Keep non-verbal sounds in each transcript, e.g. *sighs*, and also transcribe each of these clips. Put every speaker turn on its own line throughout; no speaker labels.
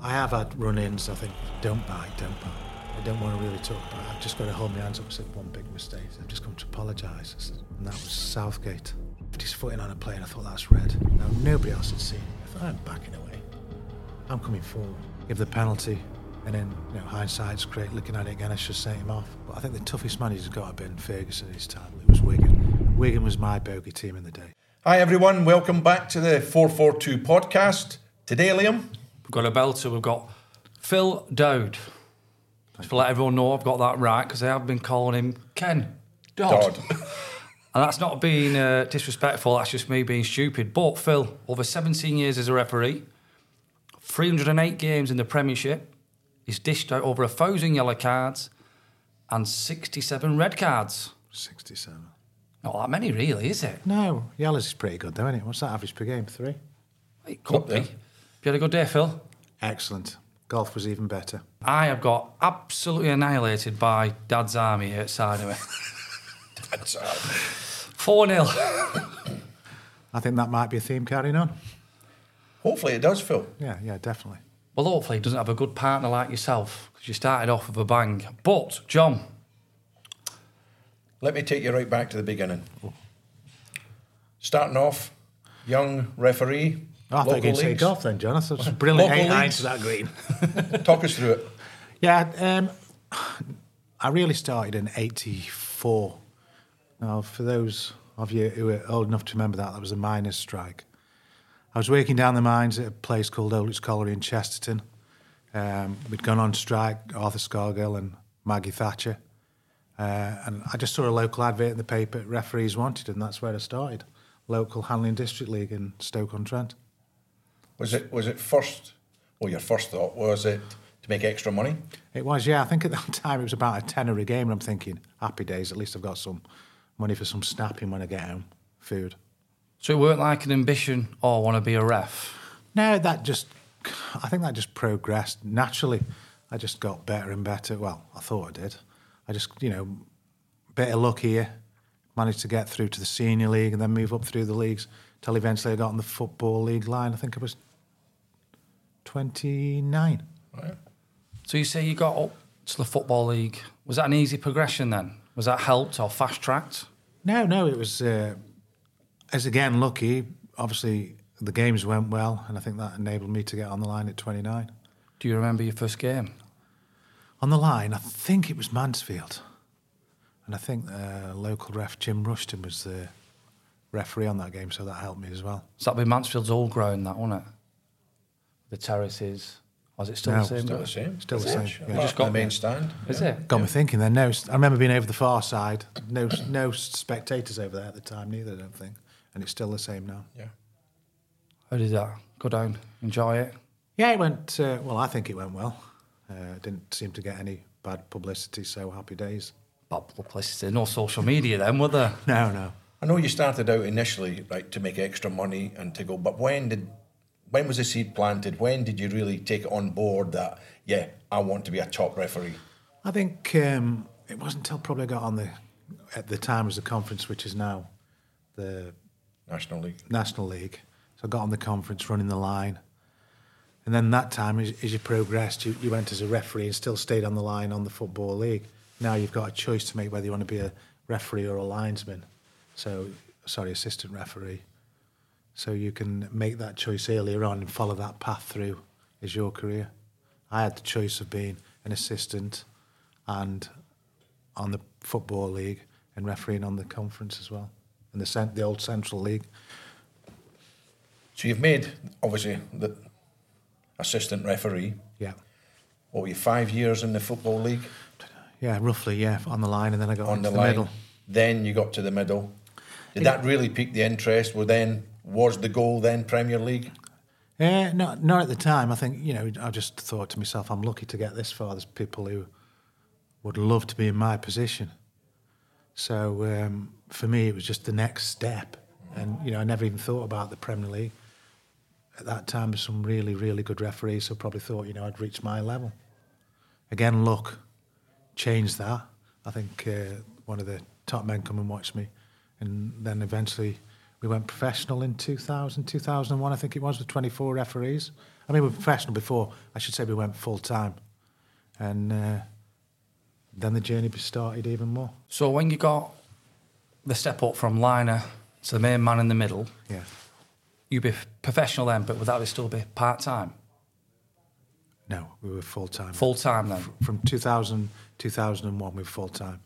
I have had run-ins. I think don't bite, don't bite. I don't want to really talk about. it. I've just got to hold my hands up. and Said one big mistake. I've just come to apologise, and that was Southgate. Put his foot in on a plane. I thought that's red. Now nobody else had seen it. I thought I'm backing away. I'm coming forward. Give the penalty, and then you know hindsight's great. Looking at it again, I should set him off. But I think the toughest man he's got have been Ferguson his time. It was Wigan. Wigan was my bogey team in the day.
Hi everyone, welcome back to the 442 podcast. Today, Liam,
We've got a belter. We've got Phil Dowd. Just to let everyone know I've got that right because they have been calling him Ken Dodd.
Dodd. *laughs*
And that's not being uh, disrespectful, that's just me being stupid. But Phil, over 17 years as a referee, 308 games in the Premiership, he's dished out over a thousand yellow cards and 67 red cards.
Sixty-seven.
Not that many, really, is it?
No, Yellows is pretty good, though, isn't it? What's that average per game? Three.
It could
Up there.
Be. You had a good day, Phil?
Excellent. Golf was even better.
I have got absolutely annihilated by Dad's army here at side of me.
That's, uh,
4 0.
I think that might be a theme carrying on.
hopefully it does, Phil.
Yeah, yeah, definitely.
Well, hopefully, he doesn't have a good partner like yourself because you started off with a bang. But, John,
Let me take you right back to the beginning. Starting off, young referee.
Oh, I thought you were going to say golf then, John. That's a brilliant eight irons to that green. *laughs* *laughs*
Talk us through it.
Yeah, um, I really started in '84. Now, for those of you who are old enough to remember that, that was a miners' strike. I was working down the mines at a place called Holditch Colliery in Chesterton. Um, we'd gone on strike, Arthur Scargill and Maggie Thatcher. Uh, and I just saw a local advert in the paper, referees wanted, and that's where I started. Local Hanley District League in Stoke-on-Trent.
Was it was it first? Well, your first thought was it to make extra money?
It was, yeah. I think at that *laughs* time it was about a tenner a game, and I'm thinking, happy days. At least I've got some money for some snapping when I get home, food.
so it weren't like an ambition or want to be a ref.
No, that just, I think that just progressed naturally. I just got better and better. Well, I thought I did. I just, you know, bit of luck here, managed to get through to the senior league and then move up through the leagues till eventually I got on the football league line. I think I was 29. Right.
So you say you got up to the Football League. Was that an easy progression then? Was that helped or fast tracked?
No, no, it was, uh, as again, lucky. Obviously, the games went well, and I think that enabled me to get on the line at 29.
Do you remember your first game?
On the line, I think it was Mansfield. And I think uh, local ref Jim Rushton was the referee on that game, so that helped me as well.
So that'd be Mansfield's old ground, that, wasn't it? The terraces. Was it still
No,
the same?
Still the same.
Still the same, yeah.
Just
Just
got
got
the main stand.
Is it?
Got me thinking then. No, I remember being over the far side. No, no spectators over there at the time neither. I don't think. and it's still the same now.
Yeah.
How did that go down? Enjoy it?
Yeah, it went uh, well. I think it went well. Uh, didn't seem to get any bad publicity, so happy days.
Bad publicity. No social media then, were there? *laughs*
No, no.
I know you started out initially right to make extra money and to go, but when did when was the seed planted? When did you really take it on board that yeah, I want to be a top referee?
I think um, it wasn't until probably I got on the at the time was the conference, which is now the
National League.
National League. So I got on the conference, running the line, and then that time, as, as you progressed, you, you went as a referee and still stayed on the line on the football league. Now you've got a choice to make whether you want to be a referee or a linesman. So sorry, assistant referee. So you can make that choice earlier on and follow that path through as your career. I had the choice of being an assistant and on the football league and refereeing on the conference as well, in the cent- the old Central League.
So you've made obviously the assistant referee.
Yeah,
What were you five years in the football league
yeah, roughly, yeah, on the line, and then I got
on the
the, middle.
Then you got to the middle. Did that really pique the interest? Well, then was the goal then Premier League?
Yeah, not not at the time. I think you know, I just thought to myself, I'm lucky to get this far. There's people who would love to be in my position. So um, for me, it was just the next step, and you know, I never even thought about the Premier League. At that time, there's some really, really good referees who probably thought, you know, I'd reached my level. Again, luck changed that. I think uh, one of the top men come and watch me, and then eventually we went professional in 2000, 2001, I think it was, with 24 referees. I mean, we were professional before. I should say we went full time, and uh, then the journey started even more.
So when you got the step up from liner to the main man in the middle,
Yeah.
you'd be professional then, but would that still be part time?
No, we were full time.
Full time then?
From 2000, 2001, we were full time.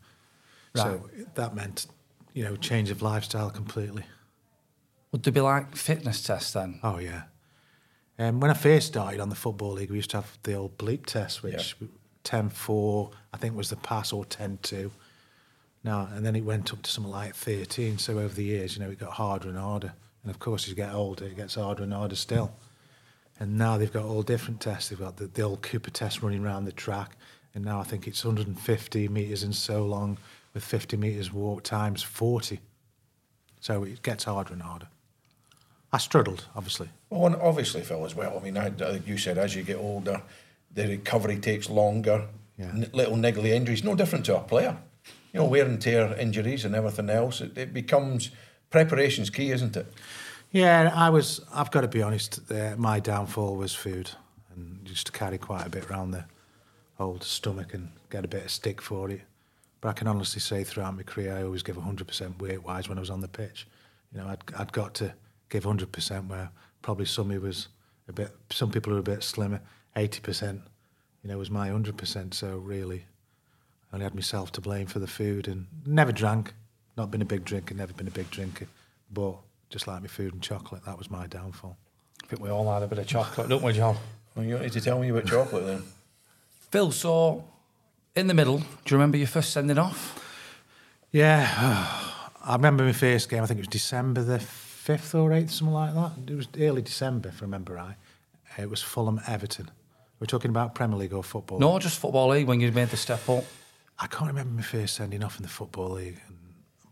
Right.
So that meant, you know, change of lifestyle completely.
Would there be like fitness tests then?
Oh yeah. Um, when I first started on the football league, we used to have the old bleep test, which 10-4, I think was the pass, or 10-2. No, and then it went up to something like 13. So over the years, you know, it got harder and harder. And of course, as you get older, it gets harder and harder still. And now they've got all different tests. They've got the, the old Cooper test running around the track. And now I think it's 150 metres and so long with 50 metres walk times 40. So it gets harder and harder. I struggled, obviously.
Well, and obviously, Phil, as well. I mean, I, like you said, as you get older, the recovery takes longer.
Yeah.
N- little niggly injuries, no different to a player. You know, wear and tear injuries and everything else. It, it becomes preparation's key, isn't it?
Yeah, I was. I've got to be honest. Uh, my downfall was food, and used to carry quite a bit around the old stomach and get a bit of stick for it. But I can honestly say, throughout my career, I always give 100% weight-wise when I was on the pitch. You know, I'd, I'd got to give 100% where probably somebody was a bit. Some people were a bit slimmer. 80%, you know, was my 100%. So really, I only had myself to blame for the food, and never drank. Not been a big drinker. Never been a big drinker, but just like my food and chocolate, that was my downfall.
I think we all had a bit of chocolate, don't we, John?
Well, you don't need to tell me about chocolate then.
Phil, so in the middle, do you remember your first sending off?
Yeah, *sighs* I remember my first game. I think it was December the fifth or eighth, something like that. It was early December, if I remember right. Uh, it was Fulham Everton. We're talking about Premier League or football.
No, just Football League when you made the step up.
I can't remember my first sending off in the football league,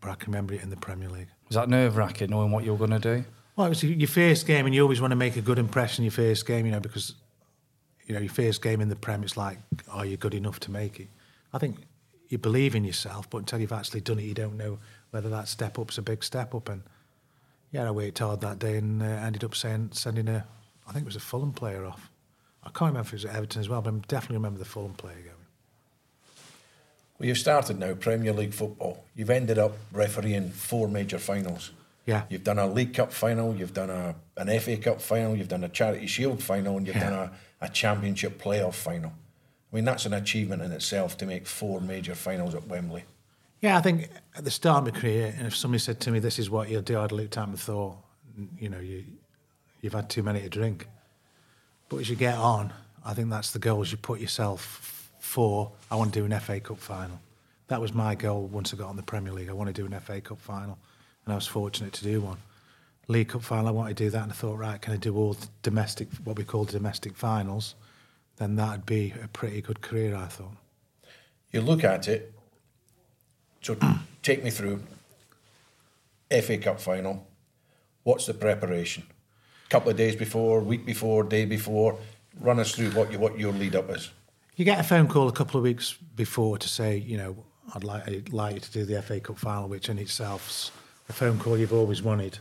but I can remember it in the Premier League.
Was that nerve wracking knowing what you were going to do?
Well, it was your first game, and you always want to make a good impression your first game, you know, because you know your first game in the Prem, it's like, are you good enough to make it? I think you believe in yourself, but until you've actually done it, you don't know whether that step up's a big step up. And yeah, I worked hard that day and uh, ended up saying, sending a, I think it was a Fulham player off. I can't remember if it was at Everton as well, but I definitely remember the Fulham player going.
Well, you've started now Premier League football. You've ended up refereeing four major finals.
Yeah.
You've done a League Cup final, you've done a, an FA Cup final, you've done a Charity Shield final, and you've
Yeah.
done a, a Championship playoff final. Mean, that's an achievement in itself to make four major finals at Wembley.
Yeah, I think at the start of my career, and if somebody said to me, "This is what you'll do," I'd looked at them and thought, you know, you you've had too many to drink. But as you get on, I think that's the goals you put yourself for. I want to do an FA Cup final. That was my goal once I got on the Premier League. I want to do an FA Cup final, and I was fortunate to do one. League Cup final, I wanted to do that, and I thought, right, can I do all domestic, what we call the domestic finals? Then that'd be a pretty good career, I thought.
You look at it. So *clears throat* take me through FA Cup final. What's the preparation? A Couple of days before, week before, day before. Run us through what you, what your lead up is.
You get a phone call a couple of weeks before to say, you know, I'd like, I'd like you to do the FA Cup final, which in itself's a phone call you've always wanted.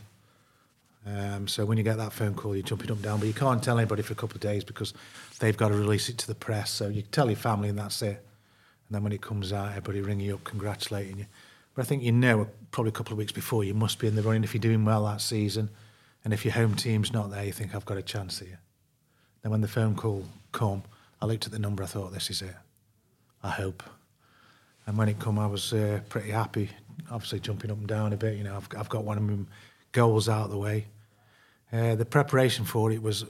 Um, so when you get that phone call, you're jumping up and down, but you can't tell anybody for a couple of days because they've got to release it to the press. So you tell your family and that's it. And then when it comes out, everybody ringing you up, congratulating you. But I think you know probably a couple of weeks before you must be in the running if you're doing well that season. And if your home team's not there, you think, I've got a chance here. Then when the phone call come, I looked at the number, I thought, this is it. I hope. And when it come, I was uh, pretty happy. Obviously, jumping up and down a bit. You know, I've, I've got one of my goals out of the way. Uh, the preparation for it was.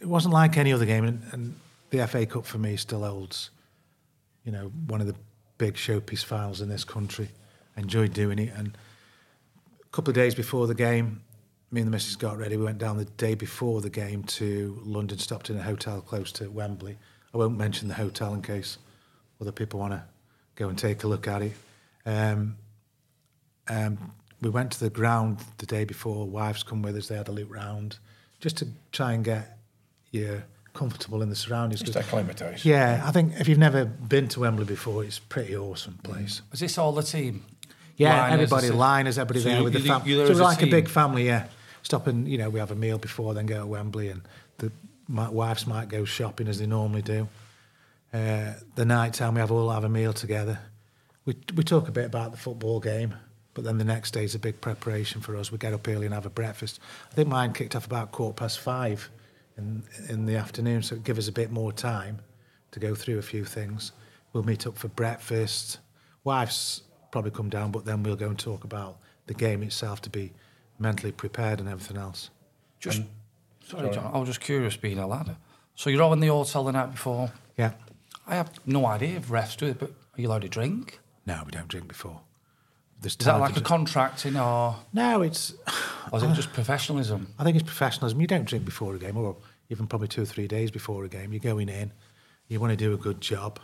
It wasn't like any other game, and, and the FA Cup for me still holds. You know, one of the big showpiece finals in this country. I enjoyed doing it, and a couple of days before the game, me and the missus got ready. We went down the day before the game to London, stopped in a hotel close to Wembley. I won't mention the hotel in case other people want to go and take a look at it. Um, um, we went to the ground the day before. Wives come with us. They had a look round just to try and get you comfortable in the surroundings.
Just acclimatise.
Yeah, I think if you've never been to Wembley before, it's a pretty awesome place.
Was this all the team?
Yeah,
Liners,
everybody,
is
liners, everybody
So
there
you-
with the family.
you're
So
as
we're
a
like a big family, yeah. Stop and, you know, we have a meal before, then go to Wembley, and the my wives might go shopping as they normally do. Uh, the night time, we have all have a meal together. We, we talk a bit about the football game, but then the next day is a big preparation for us. We get up early and have a breakfast. I think mine kicked off about quarter past five in, in the afternoon, so it give us a bit more time to go through a few things. We'll meet up for breakfast. Wife's probably come down, but then we'll go and talk about the game itself to be mentally prepared and everything else.
Just sorry, John. I was just curious, being a lad. So you're all in the hotel the night before.
Yeah.
I have no idea if refs do it, but are you allowed to drink?
No, we don't drink before. There's
Is that like a
ju-
contracting, or,
No, it's.
or is it just professionalism?
I think it's professionalism. You don't drink before a game, or even probably two or three days before a game. You're going in, you want to do a good job.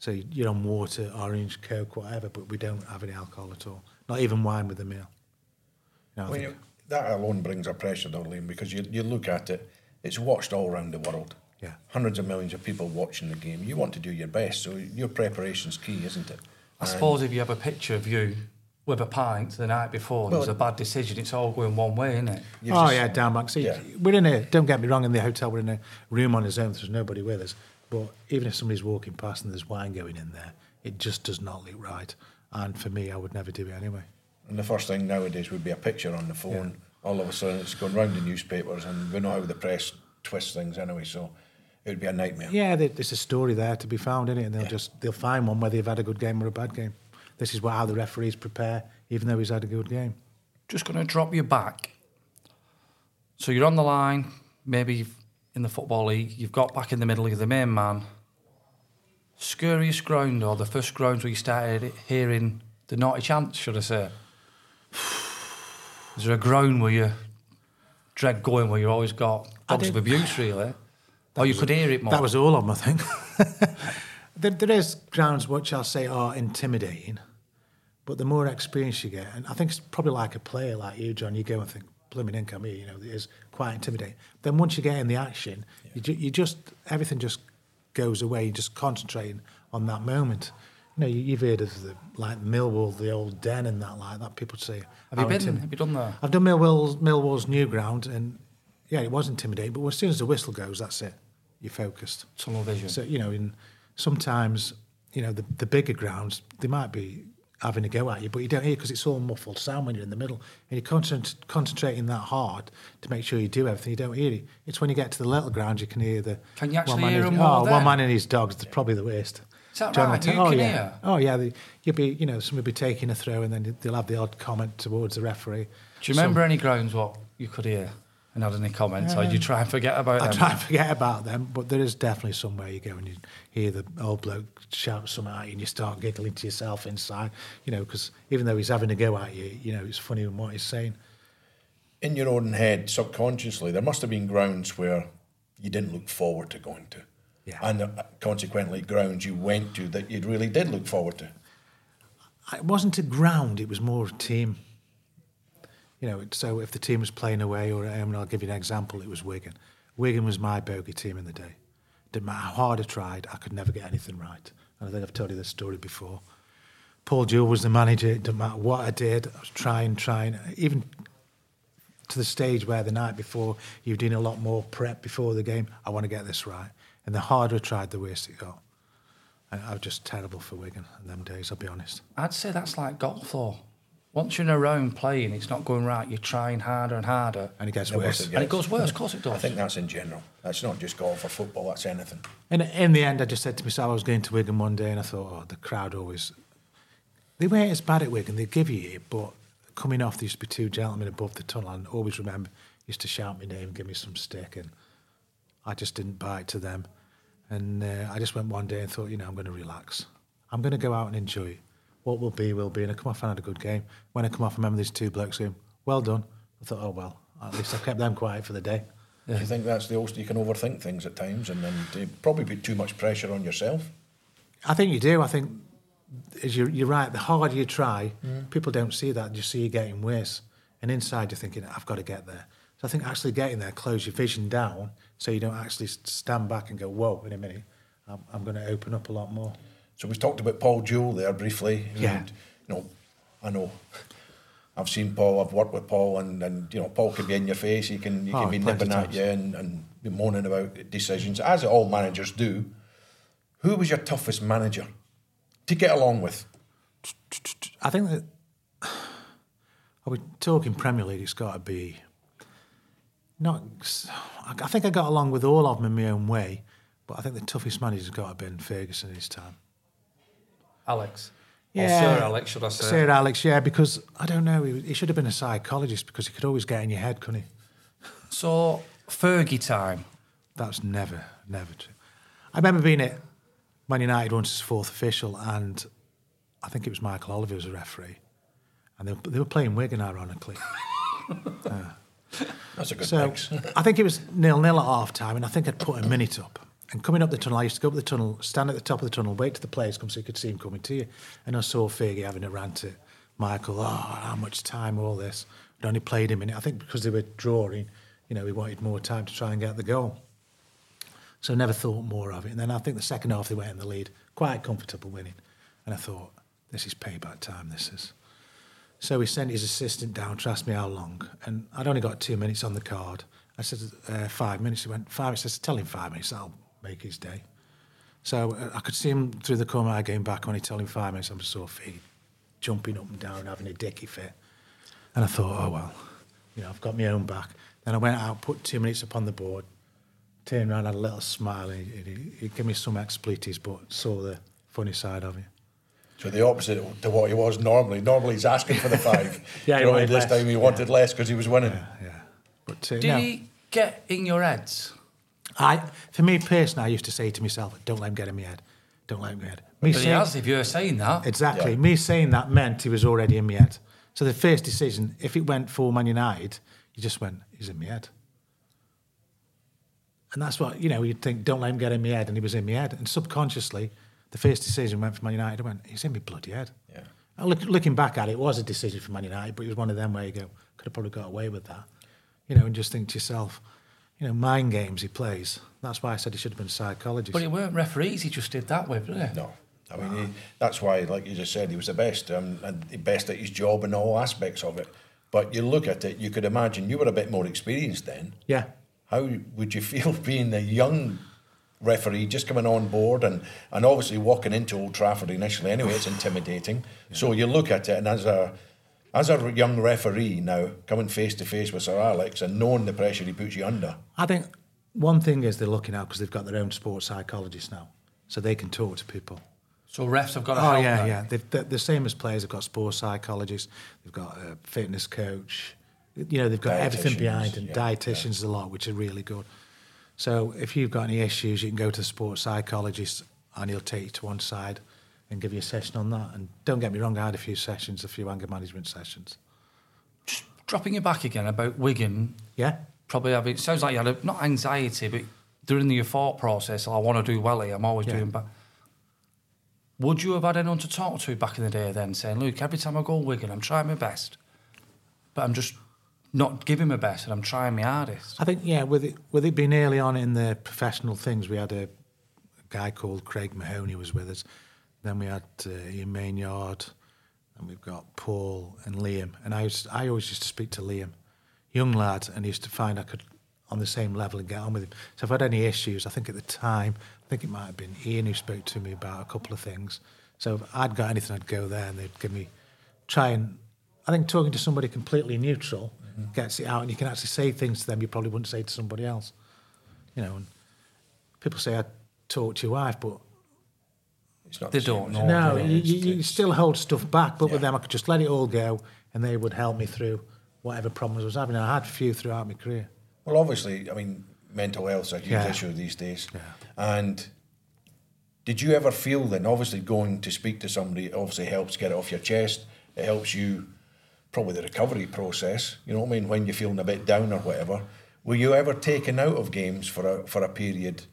So you're on water, orange, coke, whatever, but we don't have any alcohol at all. Not even wine with the meal. No, I
Well, you, that alone brings a pressure, though, Liam, because you, you look at it, it's watched all around the world.
Yeah.
Hundreds of millions of people watching the game. You want to do your best, so your preparation's key, isn't it?
I
And-
suppose if you have a picture of you with a pint the night before, and
Well-
there's a bad decision, it's all going one way, isn't it?
You've
oh
just-
yeah, down back. See,
Yeah.
we're in a. Don't get me wrong. In the hotel, we're in a room on his own. There's nobody with us. But even if somebody's walking past and there's wine going in there, it just does not look right. And for me, I would never do it anyway.
And the first thing nowadays would be a picture on the phone. All of a sudden, it's going round the newspapers, and we know how the press twists things anyway. So it would be a nightmare.
Yeah, there's a story there to be found in it, and they'll
Yeah.
just they'll find one whether you've had a good game or a bad game. This is what how the referees prepare, even though he's had a good game.
Just going to drop you back. So you're on the line, maybe in the Football League, you've got back in the middle, you're the main man. Scariest ground, or the first grounds where you started hearing the naughty chants, should I say? Is there a ground where you dread going, where you always got dogs of abuse, really? *sighs* Or you could hear it more?
That was all of them, I think. *laughs* there, there is grounds which I'll say are intimidating, but the more experience you get, and I think it's probably like a player like you, John, you go and think, blooming income here, you know, it is quite intimidating. Then once you get in the action, you, ju- you just, everything just goes away, you're just concentrating on that moment. You know, you, you've heard of the, like Millwall, the old den and that like that, people say.
Have you been?
intimi-
Have you done that?
I've done Millwall's, Millwall's new ground, and yeah, it was intimidating, but as soon as the whistle goes, that's it. You're focused.
Tunnel vision.
So you know, in sometimes you know the, the bigger grounds, they might be having a go at you, but you don't hear because it's all muffled sound when you're in the middle, and you're concent- concentrating that hard to make sure you do everything. You don't hear it. It's when you get to the little ground you can hear the.
Can you actually oh,
one man
hear more
Oh, one man and his dogs. They're probably the worst.
Is that
John
right? You
oh
can
yeah.
hear?
Oh yeah. You'll be you know somebody be taking a throw and then they'll have the odd comment towards the referee.
Do you remember any grounds what you could hear and had any comments, or did you try and forget about
I
them?
try and forget about them, but there is definitely somewhere you go and you hear the old bloke shout something at you and you start giggling to yourself inside, you know, because even though he's having a go at you, you know, it's funny in what he's saying.
in your own head, subconsciously, there must have been grounds where you didn't look forward to going to.
Yeah.
And uh, consequently, grounds you went to that you really did look forward to.
It wasn't a ground, it was more a team. You know, so if the team was playing away, or um, I mean, I'll give you an example, it was Wigan. Wigan was my bogey team in the day. Didn't matter how hard I tried, I could never get anything right. And I think I've told you this story before. Paul Jewell was the manager, it didn't matter what I did, I was trying, trying, even to the stage where the night before you've done a lot more prep before the game, I want to get this right. And the harder I tried, the worse it got. And I was just terrible for Wigan in them days, I'll be honest.
I'd say that's like golf, though. Once you're in a round playing, it's not going right. You're trying harder and harder,
And it gets
Never
worse.
forget.
and it goes worse. Of course, it does.
I think that's in general. That's not just golf or football, that's anything.
And in the end, I just said to myself, I was going to Wigan one day and I thought, oh, the crowd always. They weren't as bad at Wigan, they give you it, but coming off, there used to be two gentlemen above the tunnel and always remember, used to shout my name, give me some stick, and I just didn't bite to them. And uh, I just went one day and thought, you know, I'm going to relax. I'm going to go out and enjoy it. What will be, will be. And I come off and had a good game. When I come off, I remember these two blokes going, well done. I thought, oh, well, at least I've kept them quiet for the day.
Do you think that's the most you can overthink things at times and then probably put too much pressure on yourself?
I think you do. I think as you're, you're right. The harder you try, mm. people don't see that. You see you getting worse, and inside you're thinking, "I've got to get there." So I think actually getting there, close your vision down, so you don't actually stand back and go, "Whoa, in a minute, I'm, I'm going to open up a lot more."
So we've talked about Paul Jewell there briefly.
Yeah.
And, you know, I know I've seen Paul, I've worked with Paul and, and you know, Paul can be in your face, he can he
Oh,
can be nipping at you and, and be moaning about decisions, as all managers do. Who was your toughest manager to get along with?
I think that are we talking Premier League? It's got to be not. I think I got along with all of them in my own way, but I think the toughest manager's got to be been Ferguson in his time.
Alex. Or Sir Alex, should I say?
Sir Alex, yeah, because I don't know, he, he should have been a psychologist because he could always get in your head, couldn't he?
So, Fergie time.
That's never, never true. I remember being at Man United once as fourth official, and I think it was Michael Oliver was a referee, and they, were- they were playing Wigan, ironically. *laughs*
Uh, That's a good
So
mix.
I think it was nil nil at half time, and I think I'd put a minute up. And coming up the tunnel, I used to go up the tunnel, stand at the top of the tunnel, wait till the players come so you could see him coming to you. And I saw Fergie having a rant at Michael, oh, how much time, all this. We'd only played him in it. I think because they were drawing, you know, we wanted more time to try and get the goal. So I never thought more of it. And then I think the second half they went in the lead, quite comfortable winning. And I thought, this is payback time, this is. So he sent his assistant down to ask me how long, and I'd only got two minutes on the card. I said uh, five minutes. He went five minutes. I said, tell him five minutes. That'll make his day. So uh, I could see him through the corner. I came back when he told him five minutes. I was so feet jumping up and down, having a dicky fit. And I thought, oh well, you know, I've got my own back. Then I went out, put two minutes upon the board, turned around, had a little smile. And he, he, he gave me some expletives, but saw the funny side of it.
So the opposite to what he was normally. Normally he's asking for the *laughs* five.
Yeah, he wanted
this
less.
time he wanted less because he was winning.
Yeah. But uh,
Did
no.
he get in your heads?
I, for me personally, I used to say to myself, "Don't let him get in my head. Don't let him get in my head." Me
But he
saying-
has, if you're saying that.
exactly.
Yeah.
Me saying that meant he was already in my head. So the first decision, if it went for Man United, you just went, "He's in my head." And that's what you know. You'd think, "Don't let him get in my head," and he was in my head. And subconsciously, the first decision went for Man United. I went, "He's in my bloody head."
Yeah.
And Look, looking back at it, it was a decision for Man United, but it was one of them where you go, could have probably got away with that, you know, and just think to yourself, you know, mind games he plays. That's why I said he should have been a psychologist.
But it weren't referees he just did that with, did he?
No. I mean, he, that's why, like you just said, he was the best um, and the best at his job in all aspects of it. But you look at it, you could imagine you were a bit more experienced then.
yeah,
How would you *laughs* feel being the young referee just coming on board and, and obviously walking into Old Trafford initially anyway, it's intimidating. So you look at it and as a as a young referee now coming face to face with Sir Alex and knowing the pressure he puts you under.
I think one thing is they're looking out because they've got their own sports psychologists now, so they can talk to people.
So refs have got to
Oh
help
yeah,
now.
yeah. They've, they're the same as players. They've got sports psychologists. They've got a fitness coach. You know, they've got everything behind and
yeah,
dietitians a lot, which are really good. So if you've got any issues, you can go to the sports psychologist, and he'll take you to one side and give you a session on that. And don't get me wrong, I had a few sessions, a few anger management sessions.
Just dropping you back again about Wigan.
Yeah.
Probably having. Sounds like you had a, not anxiety, but during the thought process, oh, I want to do well here. I'm always
Yeah.
doing bad. Would you have had anyone to talk to back in the day then, saying, "Look, every time I go Wigan, I'm trying my best, but I'm just not giving my best, and I'm trying my hardest."
I think yeah, with it with it being early on in the professional things, we had a, a guy called Craig Mahoney was with us. Then we had uh, Ian Maynard, and we've got Paul and Liam. And I used, I always used to speak to Liam, young lad, and he used to find I could on the same level and get on with him. So if I had any issues, I think at the time, I think it might have been Ian who spoke to me about a couple of things. So if I'd got anything, I'd go there and they'd give me try and. I think talking to somebody completely neutral gets it out, and you can actually say things to them you probably wouldn't say to somebody else. You know, and people say I talk to your wife, but
It's not
They
the
don't
as
know,
no,
yeah,
you, you, you
it's-
still hold stuff back. But with them, I could just let it all go, and they would help me through whatever problems I was having. I had a few throughout my career.
Well, obviously, I mean, mental health's a huge
Yeah.
issue these days. yeah. And did you ever feel then, obviously, going to speak to somebody obviously helps get it off your chest. It helps you, probably the recovery process. You know what I mean? When you're feeling a bit down or whatever. Were you ever taken out of games for a for a period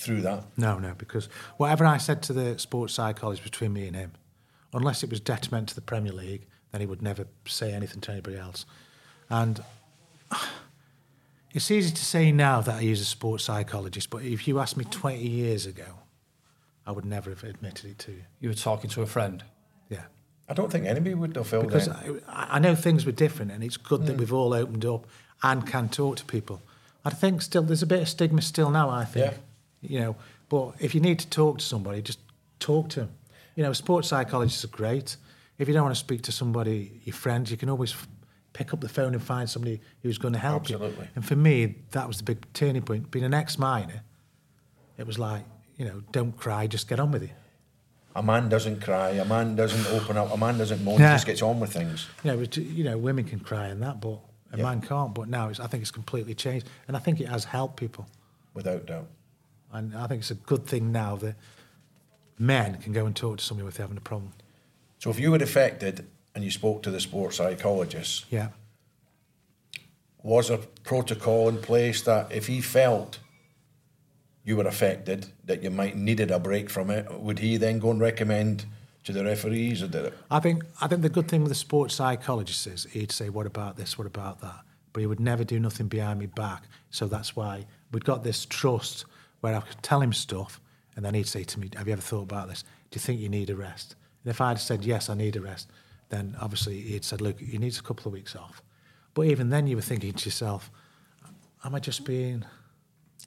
through that?
No, no, because whatever I said to the sports psychologist between me and him, unless it was detriment to the Premier League, then he would never say anything to anybody else. And *sighs* it's easy to say now that I use a sports psychologist, but if you asked me 20 years ago, I would never have admitted it to you.
You were talking to a friend.
Yeah.
I don't think anybody would have felt
because
that.
I, I know things were different, and it's good that mm. we've all opened up and can talk to people. I think still there's a bit of stigma still now. I think, you know, but if you need to talk to somebody, just talk to them. You know, sports psychologists are great. If you don't want to speak to somebody, your friends, you can always f- pick up the phone and find somebody who's going to help
Absolutely.
you. And for me, that was the big turning point. Being an ex-miner, it was like, you know, don't cry, just get on with it.
A man doesn't cry. A man doesn't open up. A man doesn't moan.
Yeah.
He just gets on with things.
you know, you know, women can cry and that, but a
Yeah.
man can't. But now it's, I think it's completely changed, and I think it has helped people.
Without doubt.
And I think it's a good thing now that men can go and talk to somebody if they're having a problem.
So if you were affected and you spoke to the sports psychologist,
Yeah,
was a protocol in place that if he felt you were affected, that you might needed a break from it, would he then go and recommend to the referees or did it?
I think I think the good thing with the sports psychologist is he'd say, "What about this? What about that?" But he would never do nothing behind me back. So that's why we've got this trust where I could tell him stuff, and then he'd say to me, "Have you ever thought about this? Do you think you need a rest?" And if I'd said yes, I need a rest, then obviously he'd said, "Look, you need a couple of weeks off." But even then, you were thinking to yourself, "Am I just being?"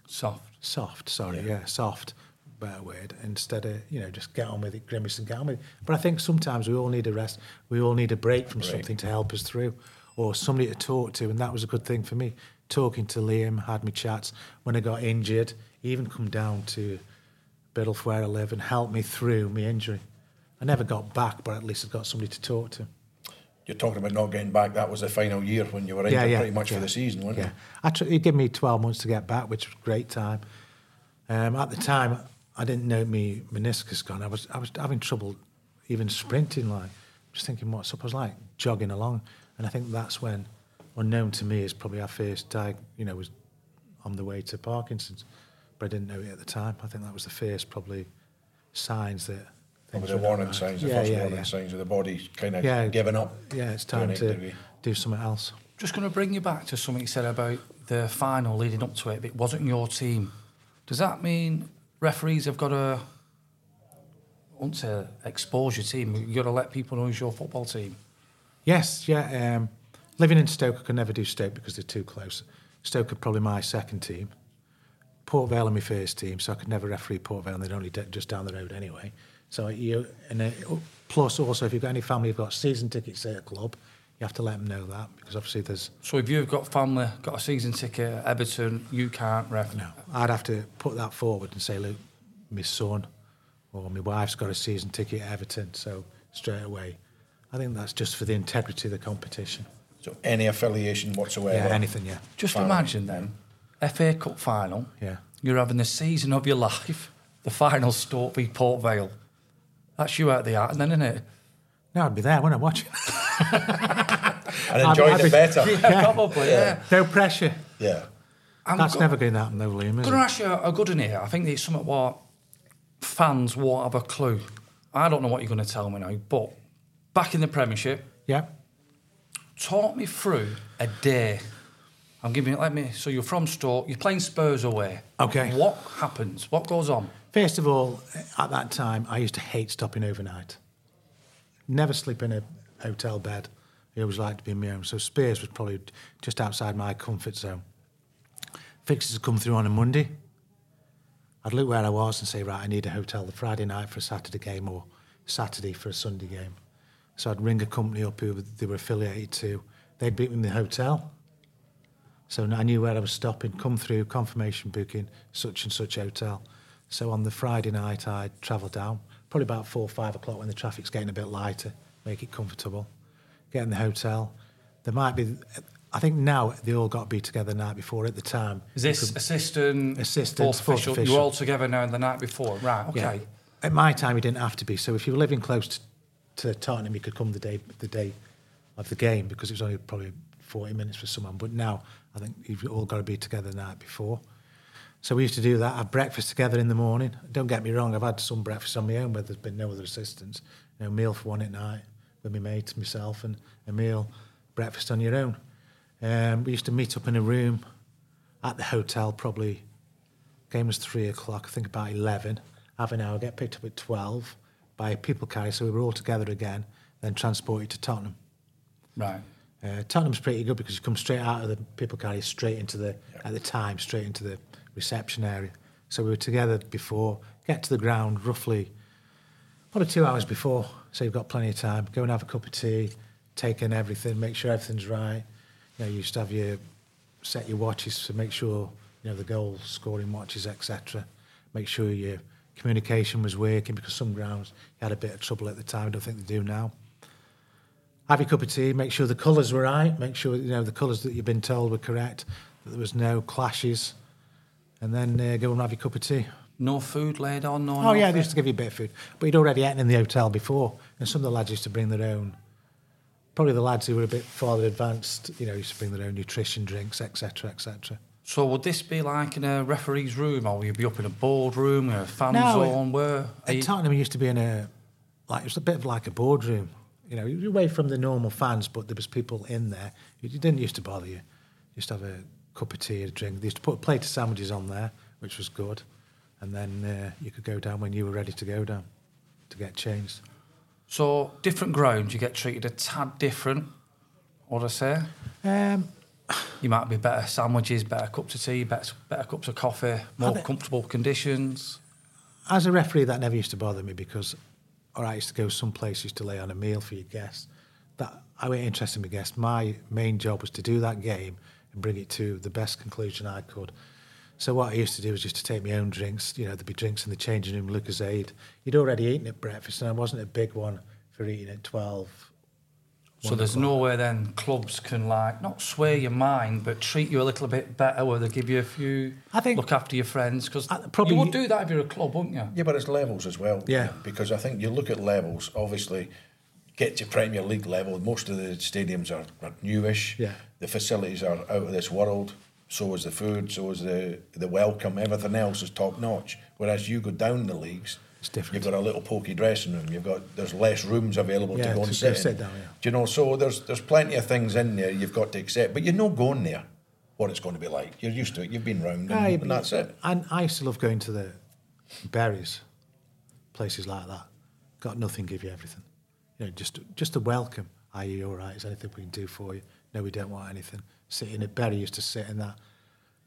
Soft.
soft, sorry, yeah, soft, better word, instead of, you know, just get on with it, grimace and get on with it. But I think sometimes we all need a rest, we all need a break from
Break.
something to help us through, or somebody to talk to, and that was a good thing for me. Talking to Liam, had me chats. When I got injured, even come down to Biddulph where I live and helped me through my injury. I never got back, but at least I got somebody to talk to.
You're talking about not getting back. That was the final year when you were injured pretty much
yeah,
for the season, wasn't
yeah.
it?
I tr- he gave me 12 months to get back, which was a great time. Um, at the time, I didn't know me meniscus gone. I was I was having trouble even sprinting. Like, just thinking, what's up? I was like jogging along, and I think that's when, unknown to me, is probably our first diag. You know, was on the way to Parkinson's, but I didn't know it at the time. I think that was the first probably signs that.
Probably
things
the warning
right.
signs, the
Yeah,
first
yeah,
warning
yeah.
signs of the body kind of
Yeah.
giving up.
Yeah, it's time to
degree.
do something else.
Just going to bring you back to something you said about the final leading up to it. If it wasn't your team, does that mean referees have got to, I won't say expose your team, you've got to let people know it's your football team?
Yes, yeah. Um, living in Stoke, I could never do Stoke because they're too close. Stoke are probably my second team. Port Vale are my first team, so I could never referee Port Vale, and they're only d- just down the road anyway. So you and uh, plus also, if you've got any family who've got season tickets at a club, you have to let them know that because obviously there's
So if you've got family, got a season ticket at Everton, you can't ref.
no. I'd have to put that forward and say, look, my son or my wife's got a season ticket at Everton, so straight away. I think that's just for the integrity of the competition.
So any affiliation whatsoever.
Yeah, anything, yeah.
Just
Final.
imagine then, FA Cup final,
Yeah.
you're having the season of your life, the final Stoke v Port Vale. That's you out the art, then, isn't it?
No, I'd be there when I'm watching. *laughs*
and enjoyed
I'd
it
be-
better.
Yeah, probably, yeah.
No pressure.
Yeah.
I'm
That's
go-
never going to happen, though, Liam, is
going to ask you a good one here. I think it's something what fans won't have a clue. I don't know what you're going to tell me now, but back in the Premiership,
Yeah.
talk me through a day. I'm giving it, let me, so you're from Stoke, you're playing Spurs away.
Okay.
What happens? What goes on?
First of all, at that time, I used to hate stopping overnight. Never sleep in a hotel bed. I always liked to be in my own. So Spurs was probably just outside my comfort zone. Fixes would come through on a Monday. I'd look where I was and say, right, I need a hotel the Friday night for a Saturday game or Saturday for a Sunday game. So I'd ring a company up who they were affiliated to. They'd beat me in the hotel. So I knew where I was stopping, come through, confirmation booking, such and such hotel. So on the Friday night, I'd travel down, probably about four or five o'clock when the traffic's getting a bit lighter, make it comfortable, get in the hotel. There might be, I think now they all got to be together the night before. At the time,
Is this assistant,
Assistant,
fourth
fourth
official?
official.
You're all together now the night before, right? Okay.
Yeah. At my time, you didn't have to be. So if you were living close to, to Tottenham, you could come the day the day of the game because it was only probably 40 minutes for someone. But now, I think you've all got to be together the night before. So we used to do that, have breakfast together in the morning. Don't get me wrong, I've had some breakfast on my own where there's been no other assistance. You know, meal for one at night with my mates, myself, and a meal, breakfast on your own. Um, we used to meet up in a room at the hotel, probably game was three o'clock, I think about 11, have an hour, get picked up at 12 by a people carrier, so we were all together again, then transported to Tottenham.
Right.
Uh, Tottenham's pretty good because you come straight out of the people carrier, straight into the, at the time, straight into the reception area. So we were together before, get to the ground roughly, probably two hours before, so you've got plenty of time. Go and have a cup of tea, take in everything, make sure everything's right. You know, you used to have your, set your watches to make sure, you know, the goal scoring watches, etc. Make sure your communication was working because some grounds you had a bit of trouble at the time. I don't think they do now have your cup of tea, make sure the colours were right, make sure you know the colours that you've been told were correct, that there was no clashes, and then uh, go and have your cup of tea.
No food laid on, no
Oh yeah, they used to give you a bit of food, but you'd already eaten in the hotel before, and some of the lads used to bring their own. Probably the lads who were a bit farther advanced, you know, used to bring their own nutrition drinks, etc., etc.
So would this be like in a referee's room, or would you be up in a boardroom, or a fan
No,
zone? Where? are
At
you-
Tottenham, used to be in a, like it was a bit of like a boardroom. You know, you're away from the normal fans, but there was people in there. It didn't used to bother you. You used to have a cup of tea, a drink. They used to put a plate of sandwiches on there, which was good, and then uh, you could go down when you were ready to go down to get changed.
So different grounds, you get treated a tad different. What I say?
Um,
You might be better sandwiches, better cups of tea, better, better cups of coffee, more comfortable conditions.
as a referee, that never used to bother me because, right, I used to go some place, used to lay on a meal for your guests. That I wasn't interested in my guests. My main job was to do that game and bring it to the best conclusion I could. So what I used to do was just to take my own drinks. You know, there'd be drinks in the changing room, Lucozade. You'd already eaten at breakfast, and I wasn't a big one for eating at twelve.
So there's no way then clubs can like not sway your mind, but treat you a little bit better, where they give you a few,
I think-
look after your friends, because
probably-
you would do that if you're a club, wouldn't you?
Yeah, but it's levels as well.
Yeah.
Because I think you look at levels, obviously, get to Premier League level, most of the stadiums are, are newish.
Yeah.
The facilities are out of this world. So is the food, so is the, the welcome. Everything else is top notch. Whereas you go down the leagues,
It's different.
You've got a little pokey dressing room. You've got there's less rooms available
Yeah,
to go and sit,
down, yeah.
Do you know? So there's there's plenty of things in there you've got to accept, but you're not going there. What it's going to be like. You're used to it. You've been round, and, ah,
Aye,
and that's it.
And I used to love going to the Burys, places like that. Got nothing, give you everything. You know, just just a welcome. Are you all right? Is anything we can do for you? No, we don't want anything. Sitting at Bury used to sit in that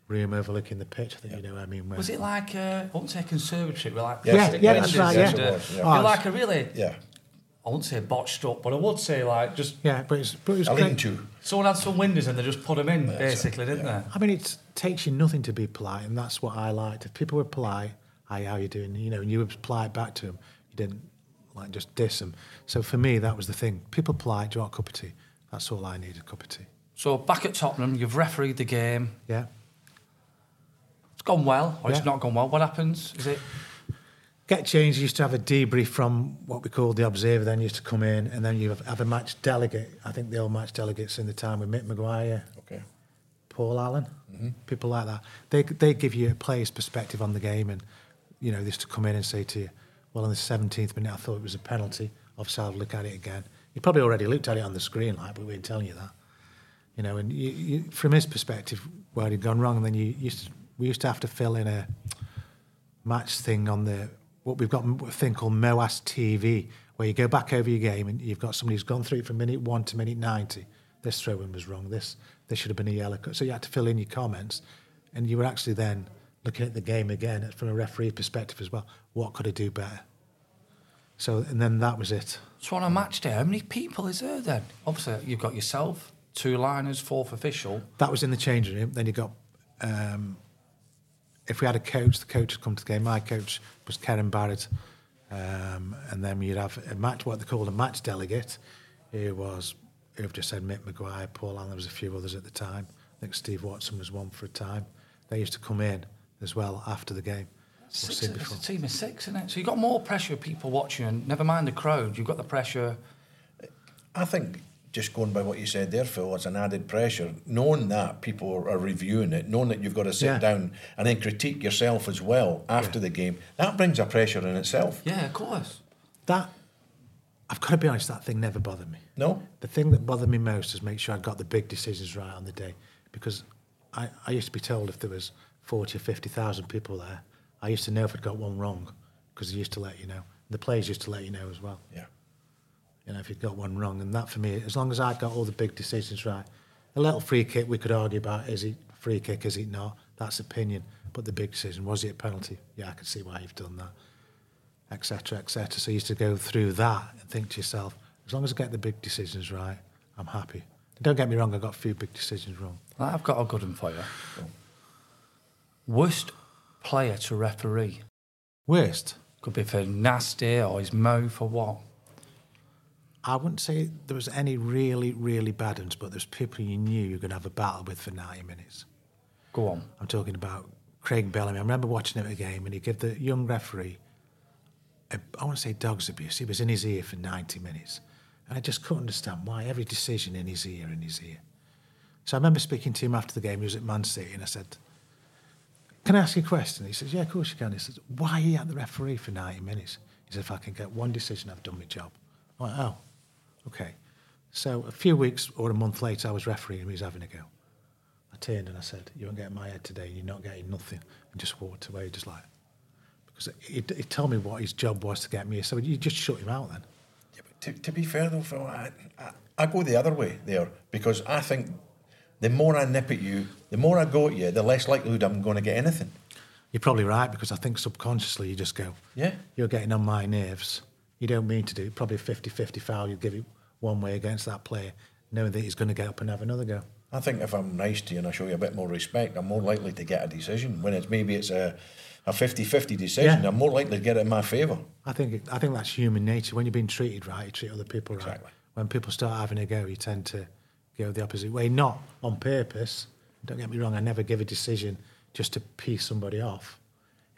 room overlooking the pitch. I think you know what I mean. Where,
Was it like a, I wouldn't say conservatory, but like
Yeah,
yeah, that's right,
and,
yeah.
uh,
It was, yeah.
you're
Oh,
like a really,
Yeah.
I wouldn't say botched up, but I would say like just
Yeah, but it's but it was great.
someone had some windows and they just put them in, basically, didn't they?
I mean, it takes you nothing to be polite, and that's what I liked. If people were polite, hi, how you doing? You know, and you were polite back to them. You didn't like just diss them. So for me, that was the thing. People polite, do you want a cup of tea? That's all I need, a cup of tea.
So back at Tottenham, you've refereed the game.
Yeah.
It's gone well, or
Yeah.
it's not gone well. What happens? Is it
get changed. You used to have a debrief from what we called the observer. Then you used to come in, and then you have, have a match delegate. I think the old match delegates in the time with Mick McGuire,
Okay.
Paul Allen, mm-hmm. people like that. They they give you a player's perspective on the game, and you know, they used to come in and say to you, "Well, in the 17th minute, I thought it was a penalty. Obviously, I'll look at it again." You probably already looked at it on the screen, like, but we ain't telling you that. You know, and you, you, from his perspective, where he'd gone wrong, and then you used to, we used to have to fill in a match thing on the what we've got a thing called MOAS TV, where you go back over your game and you've got somebody who's gone through it from minute one to minute 90. This throw in was wrong. This this should have been a yellow. card. So you had to fill in your comments, and you were actually then looking at the game again from a referee perspective as well. What could I do better? So and then that was it.
So on a match day, how many people is there then? Obviously, you've got yourself, two liners, fourth official.
That was in the changing room. Then you got, um, if we had a coach, the coach would come to the game. My coach was Keren Barratt. Um, and then you'd have a match, what they called a match delegate, who was, who have just said Mick McGuire, Paul Allen, there was a few others at the time. I think Steve Watson was one for a time. They used to come in as well after the game. Or
Six,
see
it's
before.
a team of six, isn't it? So you've got more pressure of people watching, and never mind the crowd, you've got the pressure.
I think just going by what you said there, Phil, it's an added pressure. Knowing that people are reviewing it, knowing that you've got to sit
Yeah.
down and then critique yourself as well after the game, that brings a pressure in itself.
Yeah, of course.
That, I've got to be honest, that thing never bothered me.
No?
The thing that bothered me most is make sure I got the big decisions right on the day. Because I, I used to be told if there was 40 or 50,000 people there, I used to know if I'd got one wrong because they used to let you know. The players used to let you know as well,
Yeah.
You know, if you'd got one wrong. And that for me, as long as I got all the big decisions right, a little free kick we could argue about, is it free kick, is it not? That's opinion. But the big decision, was it a penalty? Yeah, I can see why you've done that, etc., etc. So you used to go through that and think to yourself, as long as I get the big decisions right, I'm happy. Don't get me wrong, I got a few big decisions wrong.
I've got a good one for you. Worst player to referee.
Worst,
Could be for nasty or his mouth or what.
I wouldn't say there was any really, really bad ones, but there's people you knew you were going to have a battle with for 90 minutes.
Go on.
I'm talking about Craig Bellamy. I remember watching him at a game and he gave the young referee, a, I want to say dog's abuse. He was in his ear for 90 minutes. And I just couldn't understand why every decision in his ear, in his ear. So I remember speaking to him after the game. He was at Man City and I said, Can I ask you a question? He says, Yeah, of course you can. He says, Why are you at the referee for 90 minutes? He said, If I can get one decision, I've done my job. I went, Oh, okay. So a few weeks or a month later, I was refereeing and he was having a go. I turned and I said, "You won't get my head today. and You're not getting nothing." And just walked away, just like because he, he told me what his job was to get me. So you just shut him out then.
Yeah, but to, to be fair though, Phil, I, I, I go the other way there because I think the more I nip at you, the more I go at you, the less likelihood I'm going to get anything.
You're probably right because I think subconsciously you just go,
Yeah.
"You're getting on my nerves." You don't mean to do. Probably a 50-50 foul. You give it one way against that player, knowing that he's going to get up and have another go.
I think if I'm nice to you and I show you a bit more respect, I'm more likely to get a decision. When it's maybe it's a a 50-50 decision,
Yeah.
I'm more likely to get it in my favour.
I think I think that's human nature. When you're being treated right, you treat other people right. When people start having a go, you tend to go the opposite way. Not on purpose. Don't get me wrong. I never give a decision just to piece somebody off.